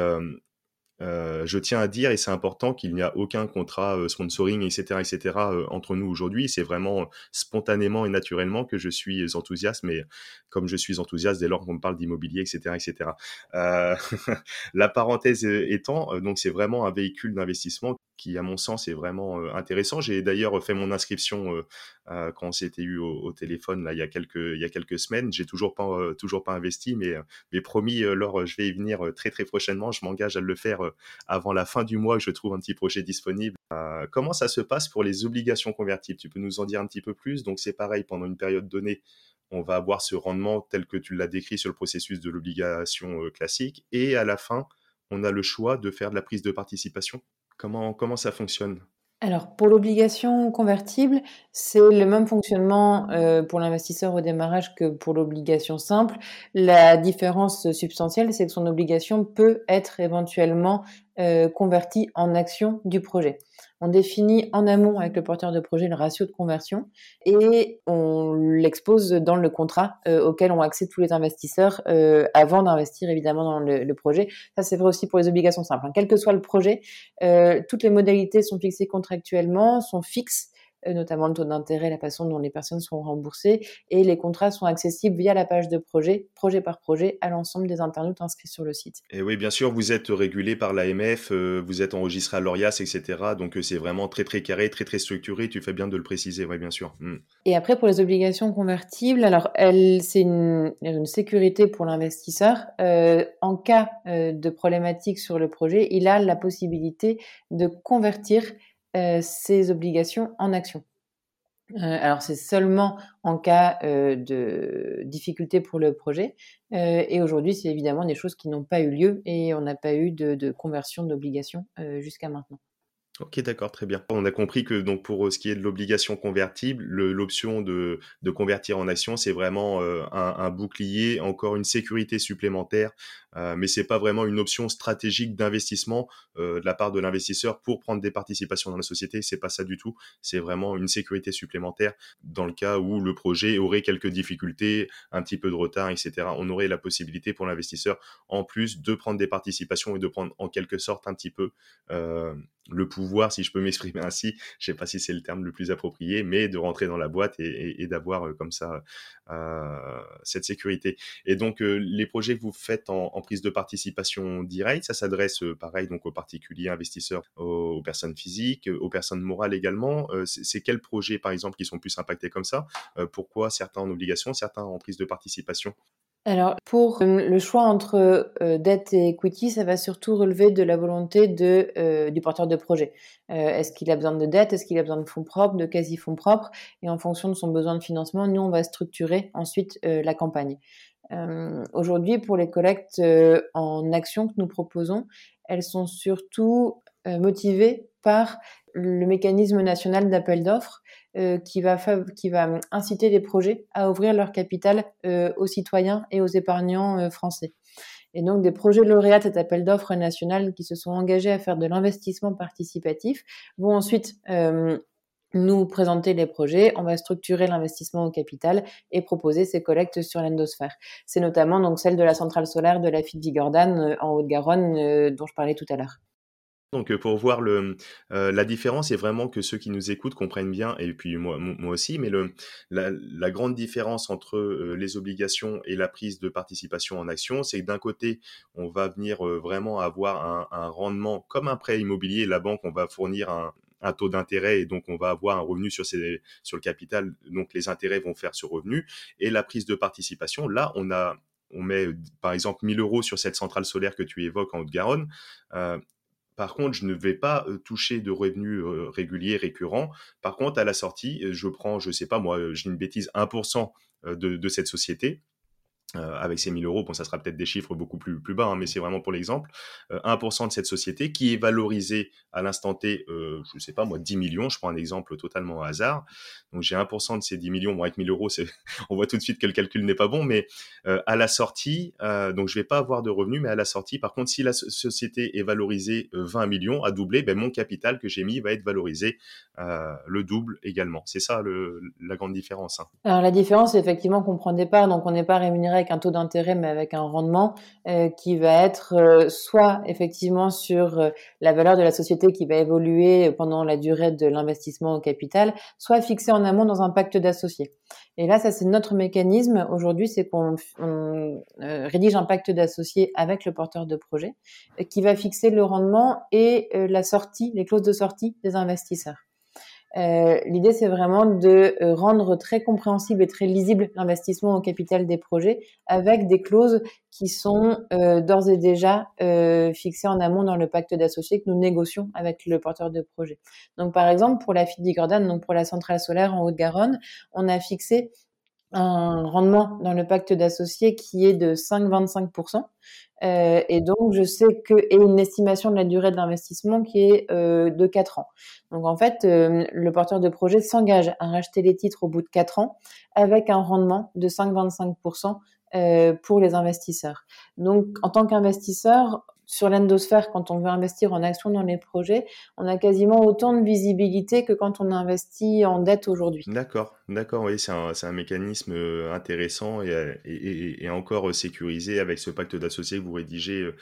euh, je tiens à dire, et c'est important, qu'il n'y a aucun contrat euh, sponsoring, etc., etc., euh, entre nous aujourd'hui. C'est vraiment spontanément et naturellement que je suis enthousiaste, mais comme je suis enthousiaste dès lors qu'on me parle d'immobilier, etc., etc. (laughs) la parenthèse étant, donc c'est vraiment un véhicule d'investissement qui, à mon sens, est vraiment intéressant. J'ai d'ailleurs fait mon inscription quand on s'était eu au, téléphone là il y a quelques il y a quelques semaines. J'ai toujours pas toujours pas investi, mais mais promis, Laure, je vais y venir très très prochainement. Je m'engage à le faire avant la fin du mois que je trouve un petit projet disponible. Euh, comment ça se passe pour les obligations convertibles? Tu peux nous en dire un petit peu plus? Donc c'est pareil, pendant une période donnée, on va avoir ce rendement tel que tu l'as décrit sur le processus de l'obligation euh, classique, et à la fin, on a le choix de faire de la prise de participation. Comment, comment ça fonctionne? Alors, pour l'obligation convertible, c'est le même fonctionnement euh, pour l'investisseur au démarrage que pour l'obligation simple. La différence substantielle, c'est que son obligation peut être éventuellement euh, convertie en action du projet. On définit en amont avec le porteur de projet le ratio de conversion et on l'expose dans le contrat euh, auquel ont accès tous les investisseurs euh, avant d'investir évidemment dans le, projet. Ça, c'est vrai aussi pour les obligations simples. Hein. Quel que soit le projet, euh, toutes les modalités sont fixées contractuellement, sont fixes notamment le taux d'intérêt, la façon dont les personnes sont remboursées, et les contrats sont accessibles via la page de projet, projet par projet, à l'ensemble des internautes inscrits sur le site. Et oui, bien sûr, vous êtes régulé par l'AMF, euh, vous êtes enregistré à l'ORIAS, etc. Donc euh, c'est vraiment très très carré, très très structuré. Tu fais bien de le préciser, oui, bien sûr. Hmm. Et après, pour les obligations convertibles, alors c'est une, une, sécurité pour l'investisseur. en cas de problématique sur le projet, il a la possibilité de convertir ses euh, obligations en actions. Euh, alors c'est seulement en cas euh, de difficulté pour le projet. et aujourd'hui, c'est évidemment des choses qui n'ont pas eu lieu et on n'a pas eu de, conversion d'obligations jusqu'à maintenant. Ok, d'accord, très bien. On a compris que donc pour ce qui est de l'obligation convertible, l'option de, convertir en action, c'est vraiment un, bouclier, encore une sécurité supplémentaire, euh, mais c'est pas vraiment une option stratégique d'investissement euh, de la part de l'investisseur pour prendre des participations dans la société. C'est pas ça du tout. C'est vraiment une sécurité supplémentaire dans le cas où le projet aurait quelques difficultés, un petit peu de retard, etc. On aurait la possibilité pour l'investisseur, en plus, de prendre des participations et de prendre en quelque sorte un petit peu euh, le pouvoir, si je peux (laughs) m'exprimer ainsi, je sais pas si c'est le terme le plus approprié, mais de rentrer dans la boîte et, d'avoir euh, comme ça euh, cette sécurité. Et donc euh, les projets que vous faites en, prise de participation directe, ça s'adresse pareil donc aux particuliers investisseurs, aux, personnes physiques, aux personnes morales également. c'est quels projets par exemple qui sont plus impactés comme ça? Pourquoi certains en obligation, certains en prise de participation? Alors, pour euh, le choix entre euh, dette et equity, ça va surtout relever de la volonté de, euh, du porteur de projet. Est-ce qu'il a besoin de dette? Est-ce qu'il a besoin de fonds propres, de quasi-fonds propres? Et en fonction de son besoin de financement, nous, on va structurer ensuite la campagne. Aujourd'hui, pour les collectes en actions que nous proposons, elles sont surtout motivées par le mécanisme national d'appel d'offres euh, qui, va qui va inciter les projets à ouvrir leur capital euh, aux citoyens et aux épargnants euh, français. Et donc des projets lauréats de cet appel d'offres national qui se sont engagés à faire de l'investissement participatif vont ensuite nous présenter les projets, on va structurer l'investissement au capital et proposer ces collectes sur l'endosphère. C'est notamment donc celle de la centrale solaire de la Vigordane euh, en Haute-Garonne euh, dont je parlais tout à l'heure. Donc pour voir le, la différence, c'est vraiment que ceux qui nous écoutent comprennent bien, et puis moi, aussi, mais le, la, grande différence entre les obligations et la prise de participation en action, c'est que d'un côté, on va venir vraiment avoir un, rendement comme un prêt immobilier, la banque, on va fournir un, un taux d'intérêt et donc on va avoir un revenu sur, le capital, donc les intérêts vont faire ce revenu. Et la prise de participation, là, on a on met par exemple 1000 euros sur cette centrale solaire que tu évoques en Haute-Garonne. Euh, par contre, je ne vais pas euh, toucher de revenus euh, réguliers, récurrents. Par contre, à la sortie, je prends, je sais pas moi, j'ai une bêtise, 1% de, de cette société euh, avec ces 1000 euros, bon, ça sera peut-être des chiffres beaucoup plus, plus bas, hein, mais c'est vraiment pour l'exemple, 1% euh, de cette société qui est valorisée à l'instant T, euh, je ne sais pas moi, 10 millions, je prends un exemple totalement au hasard, donc j'ai 1% de ces 10 millions, bon, avec 1000 euros, (laughs) on voit tout de suite que le calcul n'est pas bon, mais à la sortie, donc je vais pas avoir de revenus, mais à la sortie, par contre, si la société est valorisée 20 millions, à doubler, ben, mon capital que j'ai mis va être valorisé le double également. C'est ça la grande différence. Hein. Alors la différence, effectivement qu'on prend des parts, donc on n'est pas rémunéré un taux d'intérêt, mais avec un rendement euh, qui va être euh, soit effectivement sur euh, la valeur de la société qui va évoluer pendant la durée de l'investissement au capital, soit fixé en amont dans un pacte d'associés. Et là, ça c'est notre mécanisme aujourd'hui, c'est qu'on rédige un pacte d'associés avec le porteur de projet qui va fixer le rendement et la sortie, les clauses de sortie des investisseurs. Euh, l'idée, c'est vraiment de euh, rendre très compréhensible et très lisible l'investissement au capital des projets avec des clauses qui sont euh, d'ores et déjà fixées en amont dans le pacte d'associés que nous négocions avec le porteur de projet. Donc, par exemple, pour la Fidigordan, donc pour la centrale solaire en Haute-Garonne, on a fixé un rendement dans le pacte d'associés qui est de 5,25%. Euh, et donc, je sais que, et une estimation de la durée de l'investissement qui est euh, de 4 ans. Donc, en fait, euh, le porteur de projet s'engage à racheter les titres au bout de 4 ans avec un rendement de 5,25% euh, pour les investisseurs. Donc, en tant qu'investisseur, sur l'endosphère, quand on veut investir en action dans les projets, on a quasiment autant de visibilité que quand on investit en dette aujourd'hui. D'accord, d'accord, oui, c'est un, mécanisme euh, intéressant et, et, et, encore sécurisé avec ce pacte d'associés que vous rédigez euh, euh,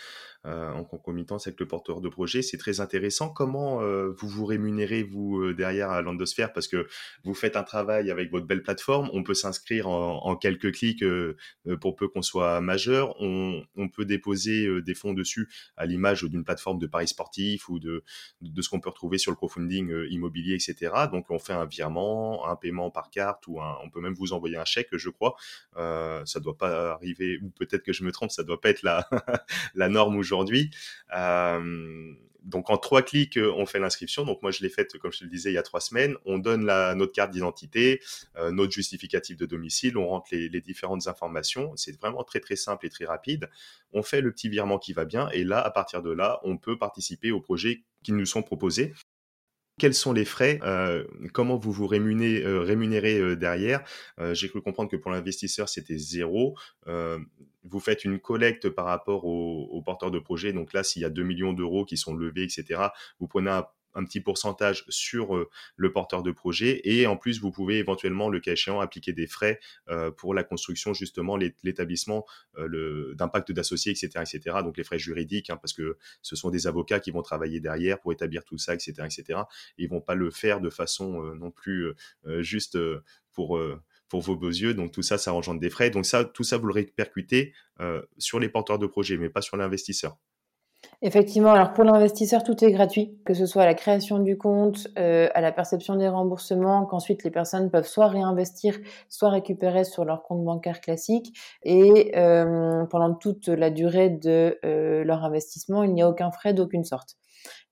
en concomitance avec le porteur de projet. C'est très intéressant. Comment euh, vous vous rémunérez, vous, euh, derrière à Landosphère? Parce que vous faites un travail avec votre belle plateforme. On peut s'inscrire en, quelques clics pour peu qu'on soit majeur. On, peut déposer des fonds dessus à l'image d'une plateforme de paris sportifs ou de, de ce qu'on peut retrouver sur le crowdfunding immobilier, etc. Donc, on fait un virement, un paiement par carte ou on peut même vous envoyer un chèque, je crois. Euh, ça doit pas arriver, ou peut-être que je me trompe, ça doit pas être la, (laughs) la norme aujourd'hui aujourd'hui. Euh, donc en trois clics, euh, on fait l'inscription. Donc moi je l'ai faite, comme je te le disais, il y a trois semaines. On donne notre carte d'identité, euh, notre justificatif de domicile, on rentre les différentes informations. C'est vraiment très très simple et très rapide. On fait le petit virement qui va bien et là, à partir de là, on peut participer aux projets qui nous sont proposés quels sont les frais euh, Comment vous vous rémunérez, euh, rémunérez euh, derrière J'ai cru comprendre que pour l'investisseur, c'était zéro. vous faites une collecte par rapport aux au porteurs de projet. Donc là, s'il y a 2 millions d'euros qui sont levés, etc., vous prenez un un petit pourcentage sur euh, le porteur de projet et en plus vous pouvez éventuellement le cas échéant appliquer des frais euh, pour la construction justement l'établissement euh, d'impact d'associés etc etc donc les frais juridiques hein, parce que ce sont des avocats qui vont travailler derrière pour établir tout ça etc etc ils vont pas le faire de façon non plus juste pour pour vos beaux yeux. Donc tout ça, ça engendre des frais. Donc ça, tout ça, vous le répercutez sur les porteurs de projet, mais pas sur l'investisseur. Effectivement, alors pour l'investisseur, tout est gratuit, que ce soit à la création du compte, euh, à la perception des remboursements, qu'ensuite les personnes peuvent soit réinvestir, soit récupérer sur leur compte bancaire classique. Et euh, pendant toute la durée de euh, leur investissement, il n'y a aucun frais d'aucune sorte.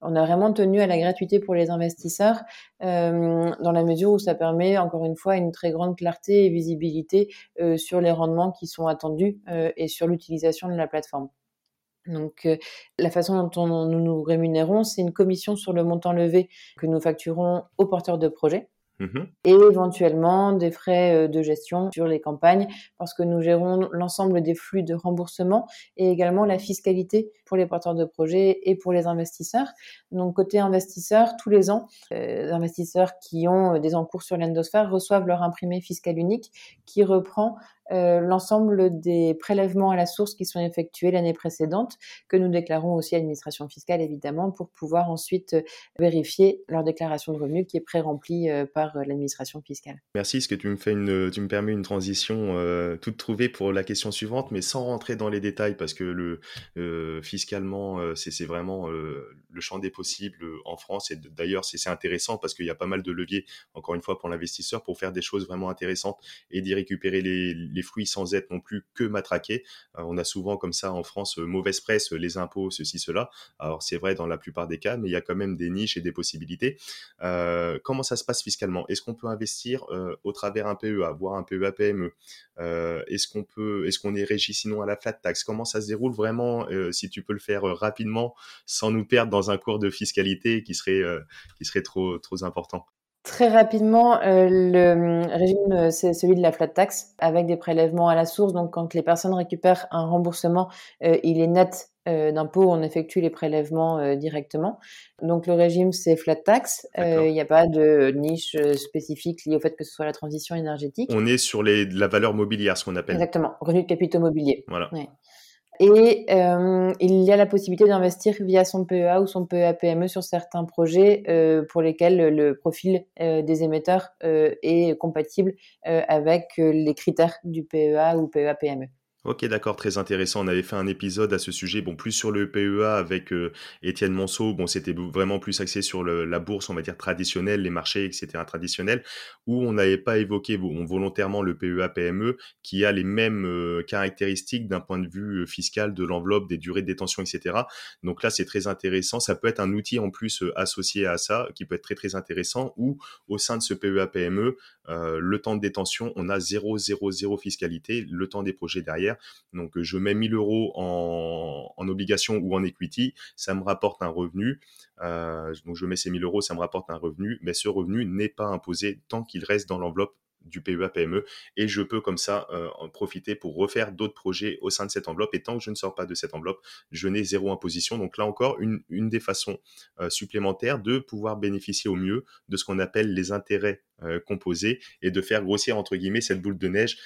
On a vraiment tenu à la gratuité pour les investisseurs, dans la mesure où ça permet, encore une fois, une très grande clarté et visibilité sur les rendements qui sont attendus et sur l'utilisation de la plateforme. Donc, euh, la façon dont nous nous rémunérons, c'est une commission sur le montant levé que nous facturons aux porteurs de projet. Mmh et éventuellement des frais de gestion sur les campagnes parce que nous gérons l'ensemble des flux de remboursement et également la fiscalité pour les porteurs de projets et pour les investisseurs. Donc côté investisseurs, tous les ans, euh, les investisseurs qui ont des encours sur l'endosphère reçoivent leur imprimé fiscal unique qui reprend euh, l'ensemble des prélèvements à la source qui sont effectués l'année précédente, que nous déclarons aussi à l'administration fiscale évidemment pour pouvoir ensuite euh, vérifier leur déclaration de revenus qui est pré-remplie euh, par l'administration fiscale. Merci, ce que tu me une, permets une transition toute trouvée pour la question suivante, mais sans rentrer dans les détails parce que le fiscalement c'est vraiment le champ des possibles en France et d'ailleurs c'est intéressant parce qu'il y a pas mal de leviers encore une fois pour l'investisseur pour faire des choses vraiment intéressantes et d'y récupérer les les fruits sans être non plus que matraqués. Euh, on a souvent comme ça en France euh, mauvaise presse, les impôts, ceci, cela. Alors c'est vrai dans la plupart des cas, mais il y a quand même des niches et des possibilités. Euh, comment ça se passe fiscalement? Est-ce qu'on peut investir au travers un PEA, voire un PEA PME Est-ce qu'on peut, est-ce qu'on est régi sinon à la flat tax? Comment ça se déroule vraiment Si tu peux le faire rapidement, sans nous perdre dans un cours de fiscalité qui serait qui serait trop trop important? Très rapidement, euh, le hum, régime, euh, c'est celui de la flat tax avec des prélèvements à la source. Donc, quand les personnes récupèrent un remboursement, euh, il est net d'impôt, on effectue les prélèvements directement. Donc, le régime, c'est flat tax. Il n'y a pas de niche spécifique liée au fait que ce soit la transition énergétique. On est sur les, la valeur mobilière, ce qu'on appelle. Exactement, revenu de capitaux mobiliers. Voilà. Et euh, il y a la possibilité d'investir via son PEA ou son PEA-PME sur certains projets euh, pour lesquels le profil euh, des émetteurs est compatible avec les critères du PEA ou PEA-PME. Ok, d'accord, très intéressant. On avait fait un épisode à ce sujet, bon, plus sur le PEA avec euh, Étienne Monceau. Bon, c'était vraiment plus axé sur la bourse, on va dire traditionnelle, les marchés, etc. traditionnels, où on n'avait pas évoqué volontairement le PEA PME, qui a les mêmes euh, caractéristiques d'un point de vue euh, fiscal de l'enveloppe, des durées de détention, etc. Donc là, c'est très intéressant. Ça peut être un outil en plus associé à ça, qui peut être très très intéressant. Ou au sein de ce PEA PME, le temps de détention, on a 0, 0, 0 fiscalité, le temps des projets derrière donc je mets 1000 euros en, obligation ou en equity, ça me rapporte un revenu. Euh, donc je mets ces 1000 euros, ça me rapporte un revenu, mais ce revenu n'est pas imposé tant qu'il reste dans l'enveloppe du PEA PME et je peux comme ça euh, en profiter pour refaire d'autres projets au sein de cette enveloppe. Et tant que je ne sors pas de cette enveloppe je n'ai zéro imposition. Donc là encore une, des façons euh, supplémentaires de pouvoir bénéficier au mieux de ce qu'on appelle les intérêts euh, composés et de faire grossir entre guillemets cette boule de neige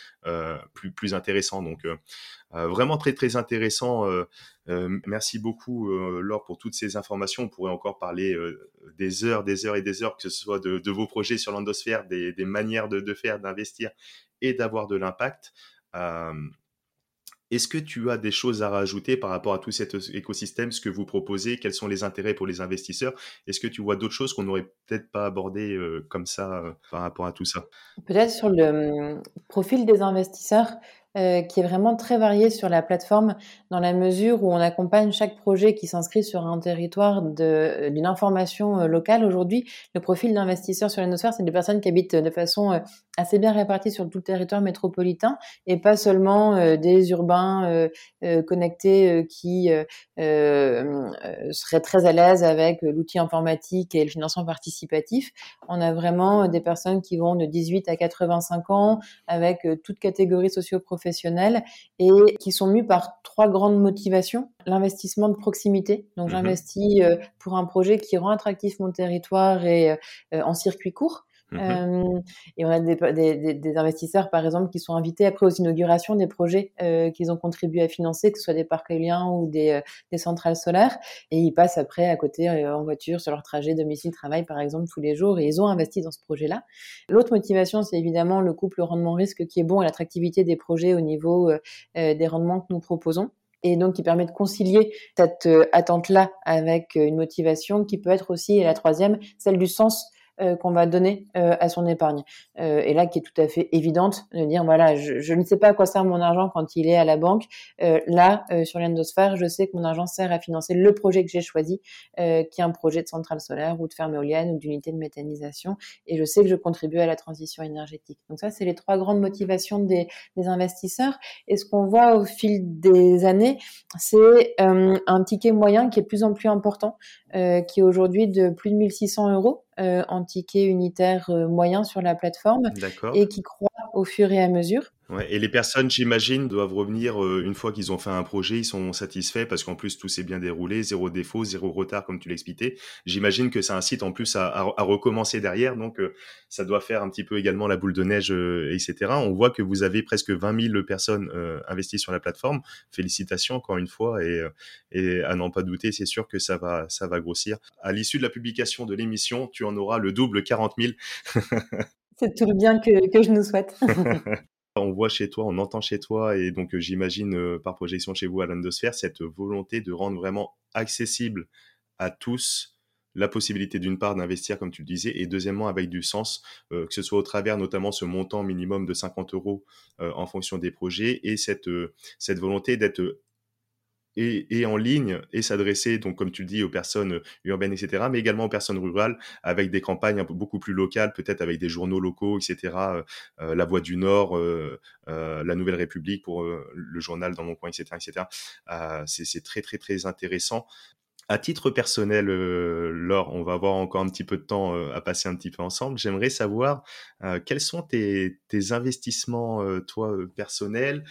plus plus intéressant. Donc vraiment très très intéressant merci beaucoup Laure pour toutes ces informations. On pourrait encore parler des heures des heures et des heures que ce soit de, vos projets sur l'endosphère des, des manières de faire d'investir et d'avoir de l'impact est-ce que tu as des choses à rajouter par rapport à tout cet écosystème, ce que vous proposez, quels sont les intérêts pour les investisseurs? Est-ce que tu vois d'autres choses qu'on n'aurait peut-être pas abordées euh, comme ça euh, par rapport à tout ça? Peut-être sur le hum, profil des investisseurs, euh, qui est vraiment très varié sur la plateforme dans la mesure où on accompagne chaque projet qui s'inscrit sur un territoire d'une information locale. Aujourd'hui, le profil d'investisseur sur l'atmosphère, c'est des personnes qui habitent de façon assez bien répartie sur tout le territoire métropolitain et pas seulement des urbains connectés qui seraient très à l'aise avec l'outil informatique et le financement participatif. On a vraiment des personnes qui vont de 18 à 85 ans avec toute catégorie socio-professionnelle et qui sont mus par trois grandes motivations. L'investissement de proximité. Donc, mmh j'investis euh, pour un projet qui rend attractif mon territoire et euh, en circuit court. Mmh euh, et on a des, investisseurs, par exemple, qui sont invités après aux inaugurations des projets euh, qu'ils ont contribué à financer, que ce soit des parcs éoliens ou des, euh, centrales solaires. Et ils passent après à côté en voiture sur leur trajet domicile-travail, par exemple, tous les jours. Et ils ont investi dans ce projet-là. L'autre motivation, c'est évidemment le couple rendement-risque qui est bon et l'attractivité des projets au niveau des rendements que nous proposons et donc qui permet de concilier cette attente-là avec une motivation qui peut être aussi, et la troisième, celle du sens euh, qu'on va donner euh, à son épargne. Euh, et là, qui est tout à fait évidente, de dire voilà, je, je, ne sais pas à quoi sert mon argent quand il est à la banque. là, sur l'endosphère, je sais que mon argent sert à financer le projet que j'ai choisi, qui est un projet de centrale solaire ou de ferme éolienne ou d'unité de méthanisation. Et je sais que je contribue à la transition énergétique. Donc ça, c'est les trois grandes motivations des, des investisseurs. Et ce qu'on voit au fil des années, c'est un ticket moyen qui est de plus en plus important, qui est aujourd'hui de plus de 1600 euros en ticket unitaire moyen sur la plateforme et qui croît au fur et à mesure. Ouais, et les personnes, j'imagine, doivent revenir euh, une fois qu'ils ont fait un projet, ils sont satisfaits parce qu'en plus tout s'est bien déroulé, zéro défaut, zéro retard comme tu l'expliquais. J'imagine que un site en plus à, à, recommencer derrière, donc euh, ça doit faire un petit peu également la boule de neige, euh, etc. On voit que vous avez presque 20 000 personnes investies sur la plateforme. Félicitations encore une fois et, et à n'en pas douter, c'est sûr que ça va, ça va grossir. À l'issue de la publication de l'émission, tu en auras le double, 40 000. (laughs) c'est tout le bien que, que je nous souhaite. (laughs) (laughs) on voit chez toi, on entend chez toi, et donc euh, j'imagine euh, par projection chez vous à l'Endosphère, cette volonté de rendre vraiment accessible à tous la possibilité d'une part d'investir, comme tu le disais, et deuxièmement avec du sens, euh, que ce soit au travers notamment ce montant minimum de 50 euros en fonction des projets, et cette, cette volonté d'être et, en ligne et s'adresser, donc comme tu le dis, aux personnes urbaines, etc., mais également aux personnes rurales avec des campagnes un peu beaucoup plus locales, peut-être avec des journaux locaux, etc. Euh, euh, la Voix du Nord, euh, la Nouvelle République pour le journal dans mon coin, etc., etc. c'est très très très intéressant. À titre personnel, Laure, on va avoir encore un petit peu de temps à passer un petit peu ensemble. J'aimerais savoir quels sont tes, tes investissements, toi, personnels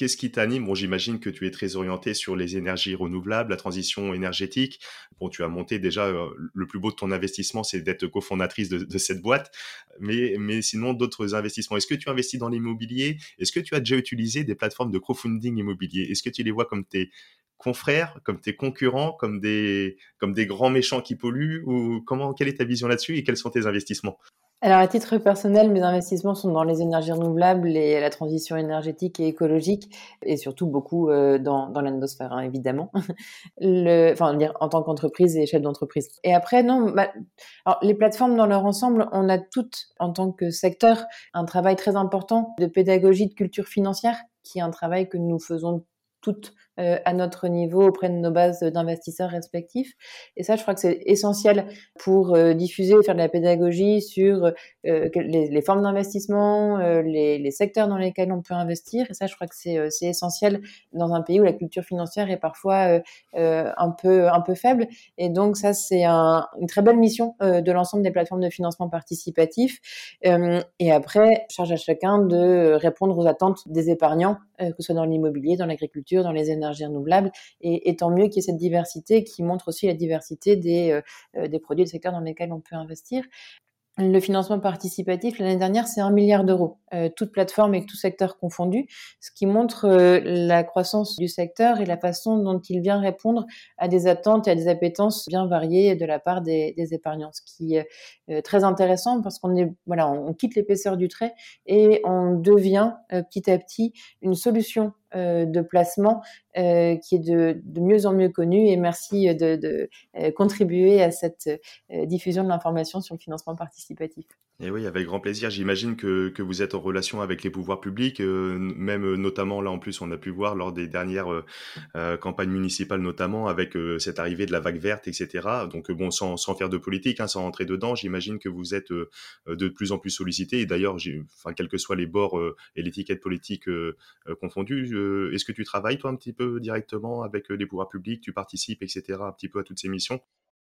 Qu'est-ce qui t'anime? Bon, j'imagine que tu es très orienté sur les énergies renouvelables, la transition énergétique. Bon, tu as monté déjà euh, le plus beau de ton investissement, c'est d'être cofondatrice de, de, cette boîte. Mais, sinon, d'autres investissements. Est-ce que tu investis dans l'immobilier? Est-ce que tu as déjà utilisé des plateformes de crowdfunding immobilier? Est-ce que tu les vois comme tes confrères, comme tes concurrents, comme des, comme des grands méchants qui polluent? Ou comment Quelle est ta vision là-dessus et quels sont tes investissements? Alors, à titre personnel, mes investissements sont dans les énergies renouvelables et la transition énergétique et écologique, et surtout beaucoup euh, dans, dans l'endosphère, hein, évidemment. (laughs) Le, enfin, en tant qu'entreprise et chef d'entreprise. Et après, non, bah, alors, les plateformes dans leur ensemble, on a toutes, en tant que secteur, un travail très important de pédagogie de culture financière, qui est un travail que nous faisons toutes euh, à notre niveau auprès de nos bases d'investisseurs respectifs. Et ça, je crois que c'est essentiel pour euh, diffuser faire de la pédagogie sur euh, les, formes d'investissement, les, les, secteurs dans lesquels on peut investir. Et ça, je crois que c'est essentiel dans un pays où la culture financière est parfois un peu un peu faible. Et donc ça, c'est un, une très belle mission de l'ensemble des plateformes de financement participatif. et après, charge à chacun de répondre aux attentes des épargnants, que ce soit dans l'immobilier, dans l'agriculture, dans les énergies renouvelables. Et, tant mieux qu'il y ait cette diversité qui montre aussi la diversité des, euh, euh, des produits des secteurs dans lesquels on peut investir. Le financement participatif, l'année dernière, c'est un milliard d'euros, euh, toute plateforme et tout secteur confondu, ce qui montre euh, la croissance du secteur et la façon dont il vient répondre à des attentes et à des appétences bien variées de la part des, épargnants, ce qui est euh, très intéressant parce qu'on est, voilà, quitte l'épaisseur du trait et on devient petit à petit une solution de placement euh, qui est de, de, mieux en mieux connu. Et merci de, de contribuer à cette diffusion de l'information sur le financement participatif. Et oui, avec grand plaisir. J'imagine que, vous êtes en relation avec les pouvoirs publics, euh, même euh, notamment là en plus, on a pu voir lors des dernières euh campagnes municipales, notamment avec cette arrivée de la vague verte, etc. Donc bon, sans, sans faire de politique, hein, sans rentrer dedans, j'imagine que vous êtes de plus en plus sollicité. Et d'ailleurs, enfin, quels que soient les bords et l'étiquette politique confondue, est-ce que tu travailles toi un petit peu directement avec les pouvoirs publics, tu participes, etc. un petit peu à toutes ces missions?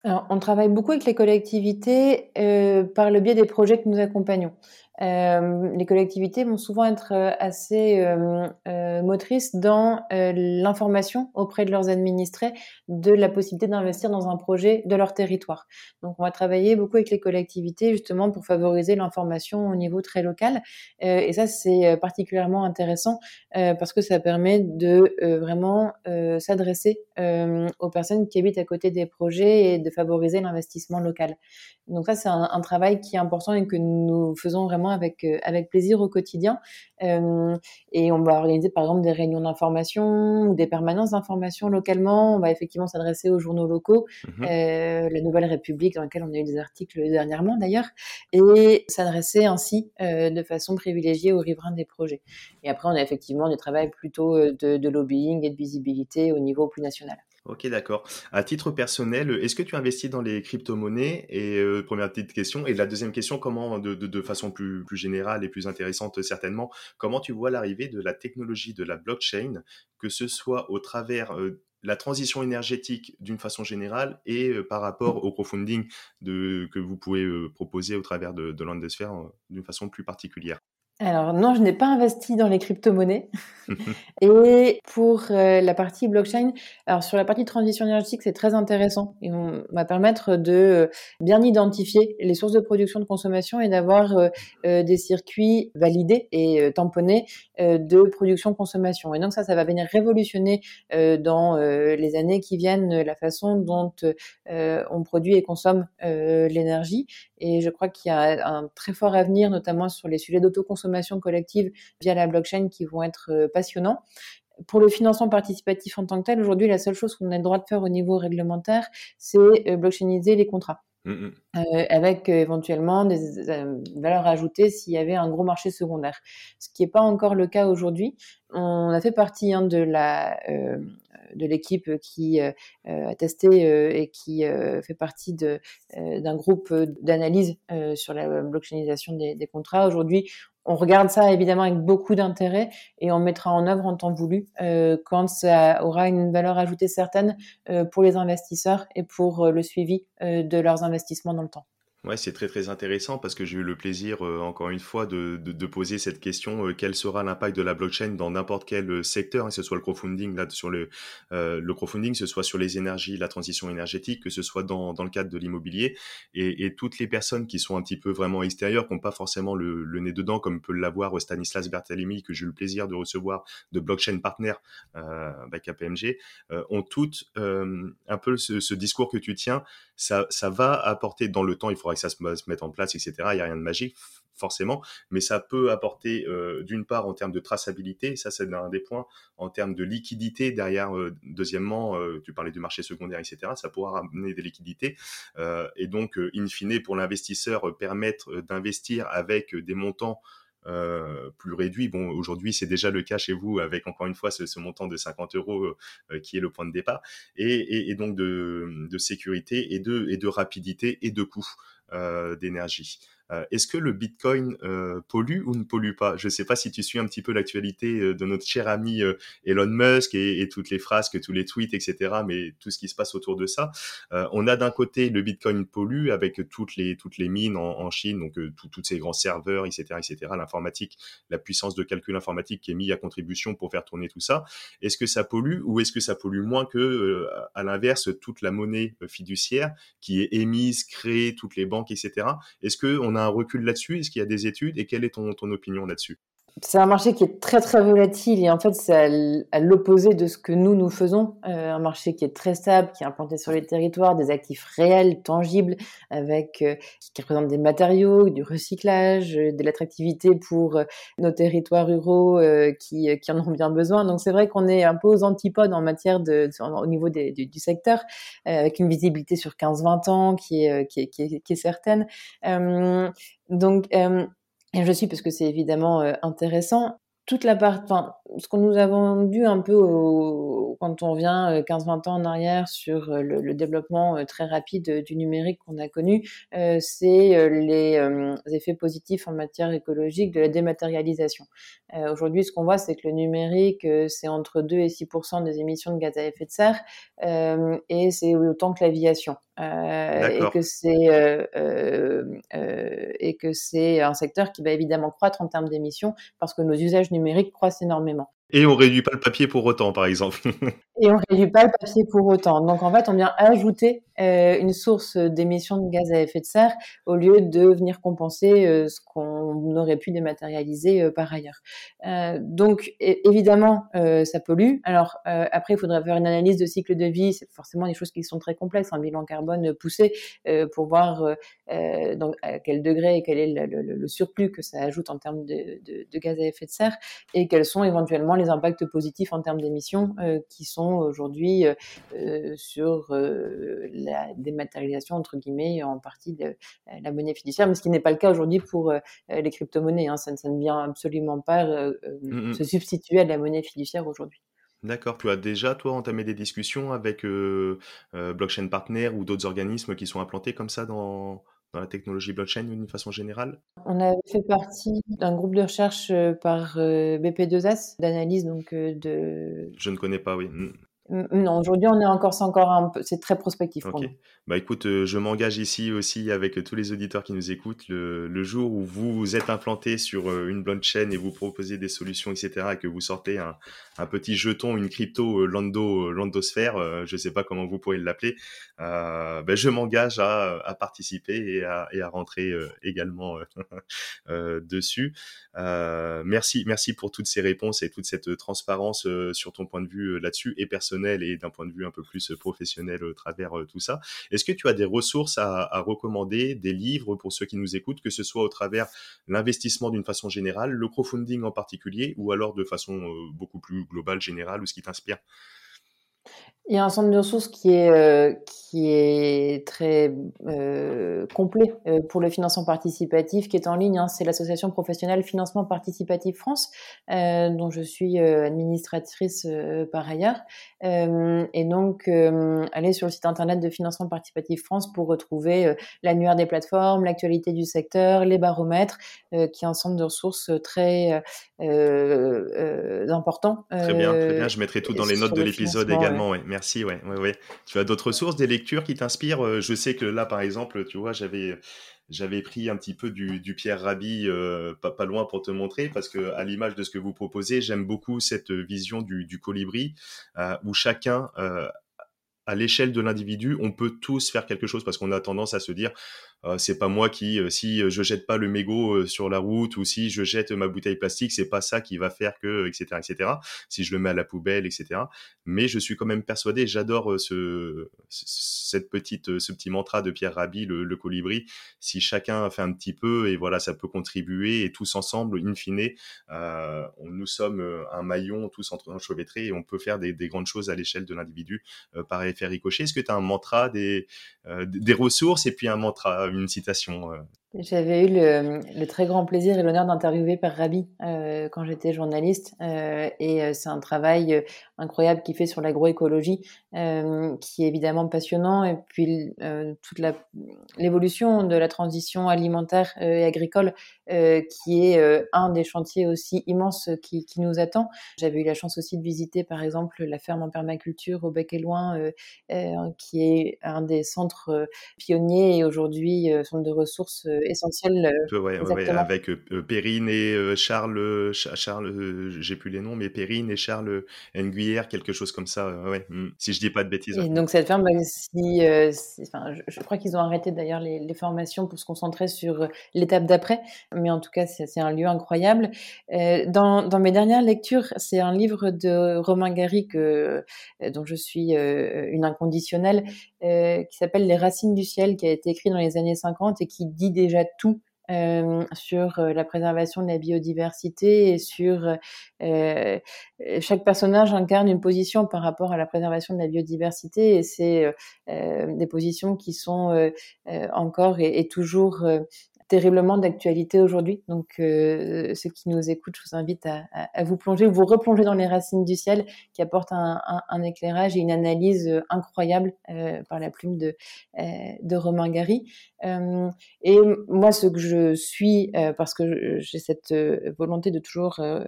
Alors, on travaille beaucoup avec les collectivités euh, par le biais des projets que nous accompagnons. Euh, les collectivités vont souvent être euh, assez euh, motrices dans l'information auprès de leurs administrés de la possibilité d'investir dans un projet de leur territoire. Donc, on va travailler beaucoup avec les collectivités justement pour favoriser l'information au niveau très local. et ça, c'est particulièrement intéressant parce que ça permet de vraiment s'adresser aux personnes qui habitent à côté des projets et de favoriser l'investissement local. Donc ça, c'est un, travail qui est important et que nous faisons vraiment avec, euh, avec plaisir au quotidien. Euh, et on va organiser par exemple des réunions d'information ou des permanences d'information localement. On va effectivement s'adresser aux journaux locaux, mmh euh, la Nouvelle République dans laquelle on a eu des articles dernièrement d'ailleurs, et s'adresser ainsi de façon privilégiée aux riverains des projets. Et après, on a effectivement du travail plutôt de, de lobbying et de visibilité au niveau plus national. Ok, d'accord. À titre personnel, est-ce que tu investis dans les crypto-monnaies? Et euh, première petite question. Et la deuxième question, comment, de, façon plus, générale et plus intéressante certainement, comment tu vois l'arrivée de la technologie de la blockchain, que ce soit au travers euh, la transition énergétique d'une façon générale et par rapport au crowdfunding de, que vous pouvez proposer au travers de, de d'une façon plus particulière? Alors non, je n'ai pas investi dans les crypto-monnaies. (laughs) et pour euh, la partie blockchain, alors sur la partie transition énergétique, c'est très intéressant. Et on va permettre de euh, bien identifier les sources de production de consommation et d'avoir euh, des circuits validés et tamponnés de production-consommation. Et donc ça, ça va venir révolutionner dans les années qui viennent la façon dont on produit et consomme l'énergie. Et je crois qu'il y a un très fort avenir, notamment sur les sujets d'autoconsommation collective via la blockchain, qui vont être euh, passionnants. Pour le financement participatif en tant que tel, aujourd'hui, la seule chose qu'on a le droit de faire au niveau réglementaire, c'est euh, blockchainiser les contrats. Mmh, mmh. Euh, avec éventuellement des valeurs ajoutées s'il y avait un gros marché secondaire. Ce qui n'est pas encore le cas aujourd'hui. On a fait partie hein, de la de l'équipe qui euh, a testé euh, et qui euh, fait partie de, d'un groupe d'analyse sur la blockchainisation des, des contrats. Aujourd'hui, on regarde ça évidemment avec beaucoup d'intérêt et on mettra en œuvre en temps voulu quand ça aura une valeur ajoutée certaine pour les investisseurs et pour le suivi de leurs investissements dans le temps. Ouais, c'est très très intéressant parce que j'ai eu le plaisir, euh, encore une fois, de, de, poser cette question euh, quel sera l'impact de la blockchain dans n'importe quel euh, secteur, hein, que ce soit le crowdfunding là sur le le crowdfunding, que ce soit sur les énergies, la transition énergétique, que ce soit dans, dans le cadre de l'immobilier, et, et, toutes les personnes qui sont un petit peu vraiment extérieures, qui n'ont pas forcément le, le, nez dedans, comme peut l'avoir Stanislas Bertalimi, que j'ai eu le plaisir de recevoir de blockchain partner by KPMG, ont toutes un peu ce, discours que tu tiens. Ça, ça va apporter dans le temps, il faut que ça se, mette en place, etc. Il n'y a rien de magique, forcément, mais ça peut apporter euh, d'une part en termes de traçabilité, ça c'est un des points, en termes de liquidité derrière, euh, deuxièmement, euh, tu parlais du marché secondaire, etc. Ça pourra amener des liquidités et donc, in fine, pour l'investisseur, permettre d'investir avec des montants plus réduits. Bon, aujourd'hui, c'est déjà le cas chez vous avec encore une fois ce, montant de 50 euros qui est le point de départ, et, donc de, sécurité et de rapidité et de coût. Euh, d'énergie. Euh, est-ce que le Bitcoin euh, pollue ou ne pollue pas? Je ne sais pas si tu suis un petit peu l'actualité euh, de notre cher ami Elon Musk et, et, toutes les phrases, tous les tweets, etc. Mais tout ce qui se passe autour de ça. on a d'un côté le Bitcoin pollue avec toutes les toutes les mines en, en Chine, donc tous ces grands serveurs, etc., etc. L'informatique, la puissance de calcul informatique qui est mise à contribution pour faire tourner tout ça. Est-ce que ça pollue ou est-ce que ça pollue moins que, à l'inverse, toute la monnaie fiduciaire qui est émise, créée, toutes les banques, etc. Est-ce que on a un recul là-dessus? Est-ce qu'il y a des études? Et quelle est ton, ton opinion là-dessus? C'est un marché qui est très très volatile et en fait c'est à l'opposé de ce que nous nous faisons. Euh, un marché qui est très stable, qui est implanté sur les territoires, des actifs réels, tangibles, avec euh, qui représentent des matériaux, du recyclage, euh, de l'attractivité pour nos territoires ruraux qui, qui en ont bien besoin. Donc c'est vrai qu'on est un peu aux antipodes en matière de, au niveau du, secteur, avec une visibilité sur 15-20 ans qui est, qui est, qui est, qui est certaine. donc et je suis parce que c'est évidemment euh, intéressant. Toute la part, enfin, ce qu'on nous a vendu un peu quand on vient 15-20 euh, ans en arrière sur euh, le, développement très rapide du numérique qu'on a connu, c'est les effets positifs en matière écologique de la dématérialisation. Aujourd'hui, ce qu'on voit, c'est que le numérique, c'est entre 2 et 6% des émissions de gaz à effet de serre, et c'est autant que l'aviation. Euh, et que c'est euh, euh, et que c'est un secteur qui va évidemment croître en termes d'émissions parce que nos usages numériques croissent énormément. Et on réduit pas le papier pour autant, par exemple. (laughs) et on réduit pas le papier pour autant. Donc en fait, on vient ajouter euh, une source d'émissions de gaz à effet de serre au lieu de venir compenser euh, ce qu'on aurait pu dématérialiser euh, par ailleurs. donc évidemment, ça pollue. Alors après, il faudrait faire une analyse de cycle de vie. C'est forcément des choses qui sont très complexes, un bilan carbone poussé pour voir donc à quel degré et quel est le, surplus que ça ajoute en termes de, de, de, gaz à effet de serre et quels sont éventuellement les impacts positifs en termes d'émissions qui sont aujourd'hui sur la dématérialisation, entre guillemets, en partie de euh, la monnaie fiduciaire, mais ce qui n'est pas le cas aujourd'hui pour euh, les crypto-monnaies. Hein. Ça, ne vient absolument pas euh, mmh se substituer à la monnaie fiduciaire aujourd'hui. D'accord. Tu as déjà, toi, entamé des discussions avec Blockchain Partner ou d'autres organismes qui sont implantés comme ça dans, dans la technologie blockchain d'une façon générale? On a fait partie d'un groupe de recherche par BP2S, d'analyse donc de... Je ne connais pas, oui. Non, aujourd'hui, on est encore, c'est encore un peu, c'est très prospectif pour nous. Bah écoute, euh, je m'engage ici aussi avec tous les auditeurs qui nous écoutent. Le, jour où vous vous êtes implanté sur euh, une blockchain et vous proposez des solutions, etc., et que vous sortez un, petit jeton, une crypto euh, Lando, Landosphère, je ne sais pas comment vous pourrez l'appeler, bah, je m'engage à, participer et à, et à rentrer également (laughs) dessus. merci, merci pour toutes ces réponses et toute cette transparence sur ton point de vue là-dessus et personnel et d'un point de vue un peu plus professionnel au travers tout ça. Est-ce que tu as des ressources à, recommander, des livres pour ceux qui nous écoutent, que ce soit au travers l'investissement d'une façon générale, le crowdfunding en particulier, ou alors de façon beaucoup plus globale, générale, ou ce qui t'inspire? Il y a un centre de ressources qui est, euh, est très euh, complet euh, pour le financement participatif, qui est en ligne. Hein. c'est l'association professionnelle Financement Participatif France, dont je suis administratrice par ailleurs. et donc, allez sur le site internet de Financement Participatif France pour retrouver l'annuaire des plateformes, l'actualité du secteur, les baromètres, qui est un centre de ressources très important. Très bien, très bien. Je mettrai tout dans les notes de l'épisode également. Ouais. Merci, ouais, ouais, Tu as d'autres sources, des qui t'inspirent euh, Je sais que là, par exemple, tu vois, j'avais j'avais pris un petit peu du, Pierre Rabhi euh, pas, pas, loin pour te montrer parce que à l'image de ce que vous proposez, j'aime beaucoup cette vision du, colibri euh, où chacun à l'échelle de l'individu, on peut tous faire quelque chose parce qu'on a tendance à se dire c'est pas moi qui, euh, si je jette pas le mégot euh, sur la route ou si je jette ma bouteille plastique, c'est pas ça qui va faire que, etc., etc. Si je le mets à la poubelle, etc. Mais je suis quand même persuadé, j'adore ce, cette petite, ce petit mantra de Pierre Rabhi, le, colibri. Si chacun fait un petit peu et voilà, ça peut contribuer et tous ensemble, in fine, euh, nous sommes un maillon tous entre enchevêtrés et on peut faire des, des grandes choses à l'échelle de l'individu par effet ricochet. Est-ce que tu as un mantra, des, des ressources et puis un mantra une citation. Euh. J'avais eu le, très grand plaisir et l'honneur d'interviewer Père Rabi euh, quand j'étais journaliste. Euh, et c'est un travail incroyable qu'il fait sur l'agroécologie, qui est évidemment passionnant. Et puis toute l'évolution de la transition alimentaire et agricole, qui est un des chantiers aussi immenses qui, qui nous attend. J'avais eu la chance aussi de visiter, par exemple, la ferme en permaculture au Bec et Loin, qui est un des centres pionniers et aujourd'hui centre de ressources essentiel. Euh, avec euh, euh, Perrine et Charles, Charles j'ai plus les noms, mais Perrine et Charles Nguyer, quelque chose comme ça. ouais, hmm, si je dis pas de bêtises. Et donc cette ferme, bah, si, enfin, je, crois qu'ils ont arrêté d'ailleurs les, formations pour se concentrer sur l'étape d'après, mais en tout cas c'est un lieu incroyable. Dans, dans, mes dernières lectures, c'est un livre de Romain Gary que, dont je suis une inconditionnelle, qui s'appelle Les Racines du ciel, qui a été écrit dans les années 50 et qui dit des tout euh, sur euh, la préservation de la biodiversité et sur euh, chaque personnage incarne une position par rapport à la préservation de la biodiversité et c'est des positions qui sont encore et toujours terriblement d'actualité aujourd'hui. Donc, euh, ceux qui nous écoutent, je vous invite à, à, vous plonger, vous replonger dans les racines du ciel, qui apportent un, un, éclairage et une analyse euh, incroyable euh, par la plume de, euh, de Romain Gary. Euh, et moi, ce que je suis, parce que j'ai cette volonté de toujours euh,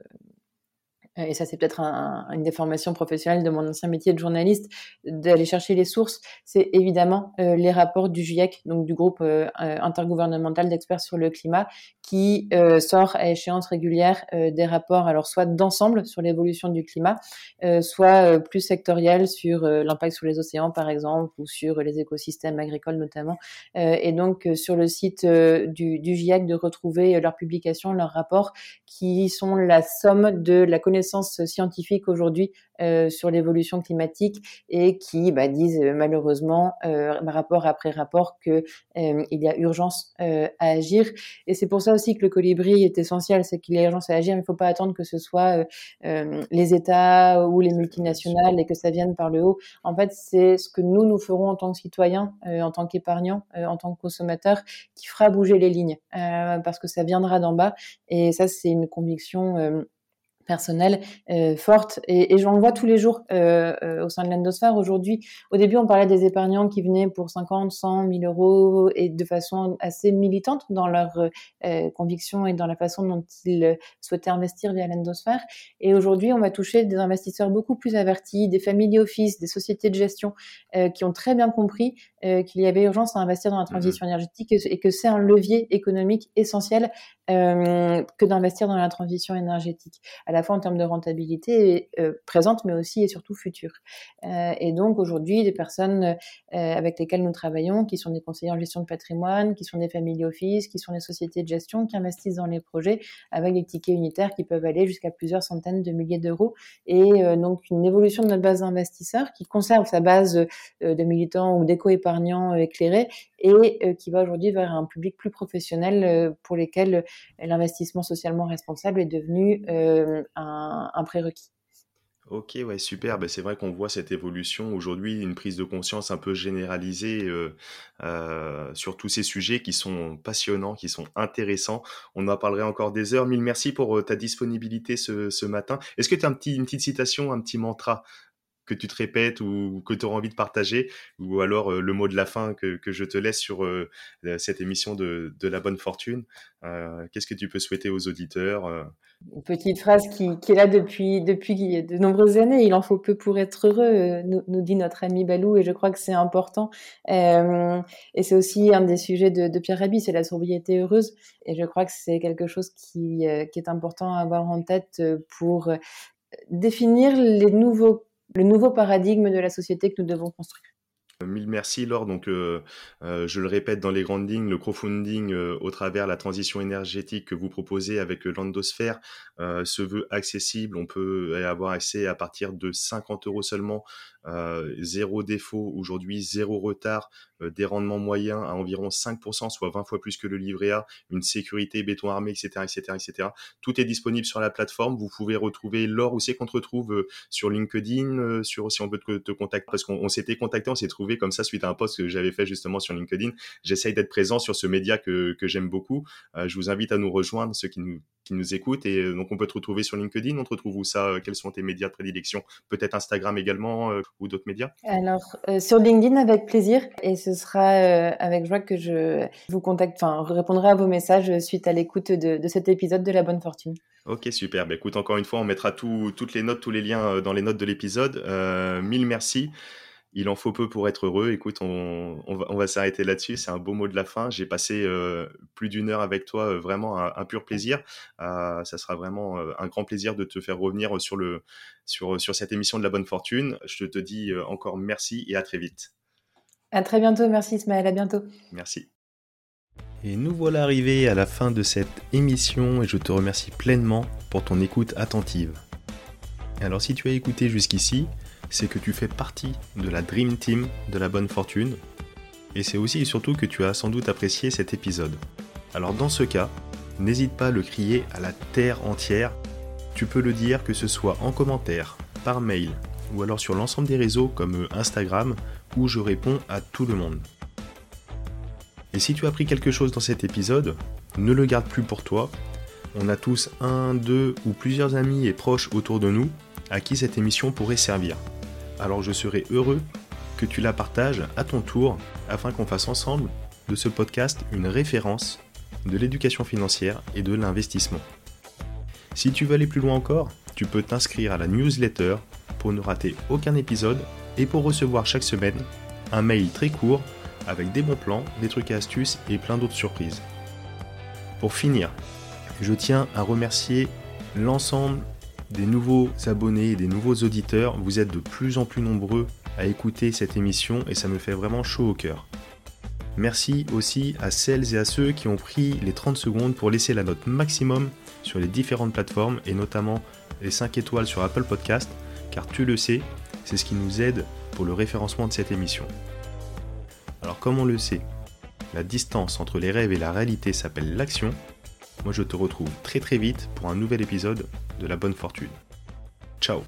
et ça c'est peut-être un, une déformation professionnelle de mon ancien métier de journaliste, d'aller chercher les sources, c'est évidemment euh, les rapports du GIEC, donc du groupe euh, intergouvernemental d'experts sur le climat, qui sort à échéance régulière des rapports, alors soit d'ensemble sur l'évolution du climat, soit plus sectoriels sur l'impact sur les océans par exemple, ou sur les écosystèmes agricoles notamment. et donc sur le site du, du GIEC de retrouver leurs publications, leurs rapports, qui sont la somme de la connaissance scientifiques aujourd'hui euh, sur l'évolution climatique et qui bah, disent euh, malheureusement euh, rapport après rapport que il y a urgence à agir. Et c'est pour ça aussi que le colibri est essentiel, c'est qu'il y a urgence à agir. Il ne faut pas attendre que ce soit les États ou les multinationales et que ça vienne par le haut. En fait, c'est ce que nous nous ferons en tant que citoyens, en tant qu'épargnants, en tant que consommateurs, qui fera bouger les lignes parce que ça viendra d'en bas. Et ça, c'est une conviction personnelle euh, forte et, et j'en vois tous les jours euh, euh, au sein de l'endosphère. Aujourd'hui, au début, on parlait des épargnants qui venaient pour 50, 100, 1000 euros et de façon assez militante dans leurs euh, convictions et dans la façon dont ils souhaitaient investir via l'endosphère. Et aujourd'hui, on va toucher des investisseurs beaucoup plus avertis, des family office, des sociétés de gestion qui ont très bien compris qu'il y avait urgence à investir dans la mmh transition énergétique et, et que c'est un levier économique essentiel que d'investir dans la transition énergétique, à la fois en termes de rentabilité euh, présente, mais aussi et surtout future. Euh, et donc aujourd'hui, des personnes euh, avec lesquelles nous travaillons, qui sont des conseillers en gestion de patrimoine, qui sont des family office, qui sont des sociétés de gestion, qui investissent dans les projets avec des tickets unitaires qui peuvent aller jusqu'à plusieurs centaines de milliers d'euros, et donc une évolution de notre base d'investisseurs qui conserve sa base de militants ou d'éco-épargnants éclairés et qui va aujourd'hui vers un public plus professionnel pour lesquels l'investissement socialement responsable est devenu un, prérequis. Ok, ouais, super. Ben, c'est vrai qu'on voit cette évolution aujourd'hui, une prise de conscience un peu généralisée euh, euh, sur tous ces sujets qui sont passionnants, qui sont intéressants. On en parlerait encore des heures. Mille merci pour euh, ta disponibilité ce, ce matin. Est-ce que tu as une petite citation, un petit mantra que tu te répètes ou que tu auras envie de partager, ou alors le mot de la fin que, que je te laisse sur cette émission de, de, la bonne fortune. Qu'est-ce que tu peux souhaiter aux auditeurs? Une petite phrase qui, est là depuis, depuis de nombreuses années. Il en faut peu pour être heureux, euh, nous, dit notre ami Balou, et je crois que c'est important. et c'est aussi un des sujets de, Pierre Rabhi, c'est la sobriété heureuse. Et je crois que c'est quelque chose qui, qui est important à avoir en tête pour définir les nouveaux le nouveau paradigme de la société que nous devons construire. Mille merci Laure. Donc, euh, euh, je le répète dans les grandes lignes, le crowdfunding euh, au travers la transition énergétique que vous proposez avec Landosphère se veut accessible. On peut avoir accès à partir de 50 euros seulement zéro défaut aujourd'hui, zéro retard, des rendements moyens à environ 5%, soit 20 fois plus que le livret A, une sécurité béton armé, etc., etc., etc. Tout est disponible sur la plateforme. Vous pouvez retrouver l'or où c'est qu'on te retrouve sur LinkedIn, sur si on peut te, te contacter parce qu'on s'était contacté, on s'est trouvé comme ça suite à un post que j'avais fait justement sur LinkedIn. J'essaye d'être présent sur ce média que, que j'aime beaucoup. Euh, je vous invite à nous rejoindre, ceux qui nous qui nous écoutent. Et euh, donc, on peut te retrouver sur LinkedIn. On te retrouve où ça? Quels sont tes médias de prédilection? Peut-être Instagram également euh, ou d'autres médias? Alors, euh, sur LinkedIn, avec plaisir. Et ce sera euh, avec joie que je vous contacte, enfin, répondrai à vos messages suite à l'écoute de, de, cet épisode de La Bonne Fortune. Ok, super. Bah, écoute, encore une fois, on mettra tout, toutes les notes, tous les liens dans les notes de l'épisode. Euh, mille merci. Il en faut peu pour être heureux. Écoute, on, on va, on va s'arrêter là-dessus. C'est un beau mot de la fin. J'ai passé euh, plus d'une heure avec toi, euh, vraiment un, un, pur plaisir. Euh, ça sera vraiment euh, un grand plaisir de te faire revenir sur, le, sur, sur cette émission de la bonne fortune. Je te dis encore merci et à très vite. À très bientôt. Merci Ismaël. À bientôt. Merci. Et nous voilà arrivés à la fin de cette émission et je te remercie pleinement pour ton écoute attentive. Alors si tu as écouté jusqu'ici, c'est que tu fais partie de la Dream Team de la bonne fortune, et c'est aussi et surtout que tu as sans doute apprécié cet épisode. Alors dans ce cas, n'hésite pas à le crier à la terre entière, tu peux le dire que ce soit en commentaire, par mail, ou alors sur l'ensemble des réseaux comme Instagram, où je réponds à tout le monde. Et si tu as appris quelque chose dans cet épisode, ne le garde plus pour toi. On a tous un, deux ou plusieurs amis et proches autour de nous à qui cette émission pourrait servir alors je serai heureux que tu la partages à ton tour afin qu'on fasse ensemble de ce podcast une référence de l'éducation financière et de l'investissement. Si tu veux aller plus loin encore, tu peux t'inscrire à la newsletter pour ne rater aucun épisode et pour recevoir chaque semaine un mail très court avec des bons plans, des trucs et astuces et plein d'autres surprises. Pour finir, je tiens à remercier l'ensemble des nouveaux abonnés et des nouveaux auditeurs. Vous êtes de plus en plus nombreux à écouter cette émission et ça me fait vraiment chaud au cœur. Merci aussi à celles et à ceux qui ont pris les 30 secondes pour laisser la note maximum sur les différentes plateformes et notamment les 5 étoiles sur Apple Podcast car tu le sais, c'est ce qui nous aide pour le référencement de cette émission. Alors comme on le sait, la distance entre les rêves et la réalité s'appelle l'action. Moi je te retrouve très très vite pour un nouvel épisode de la bonne fortune. Ciao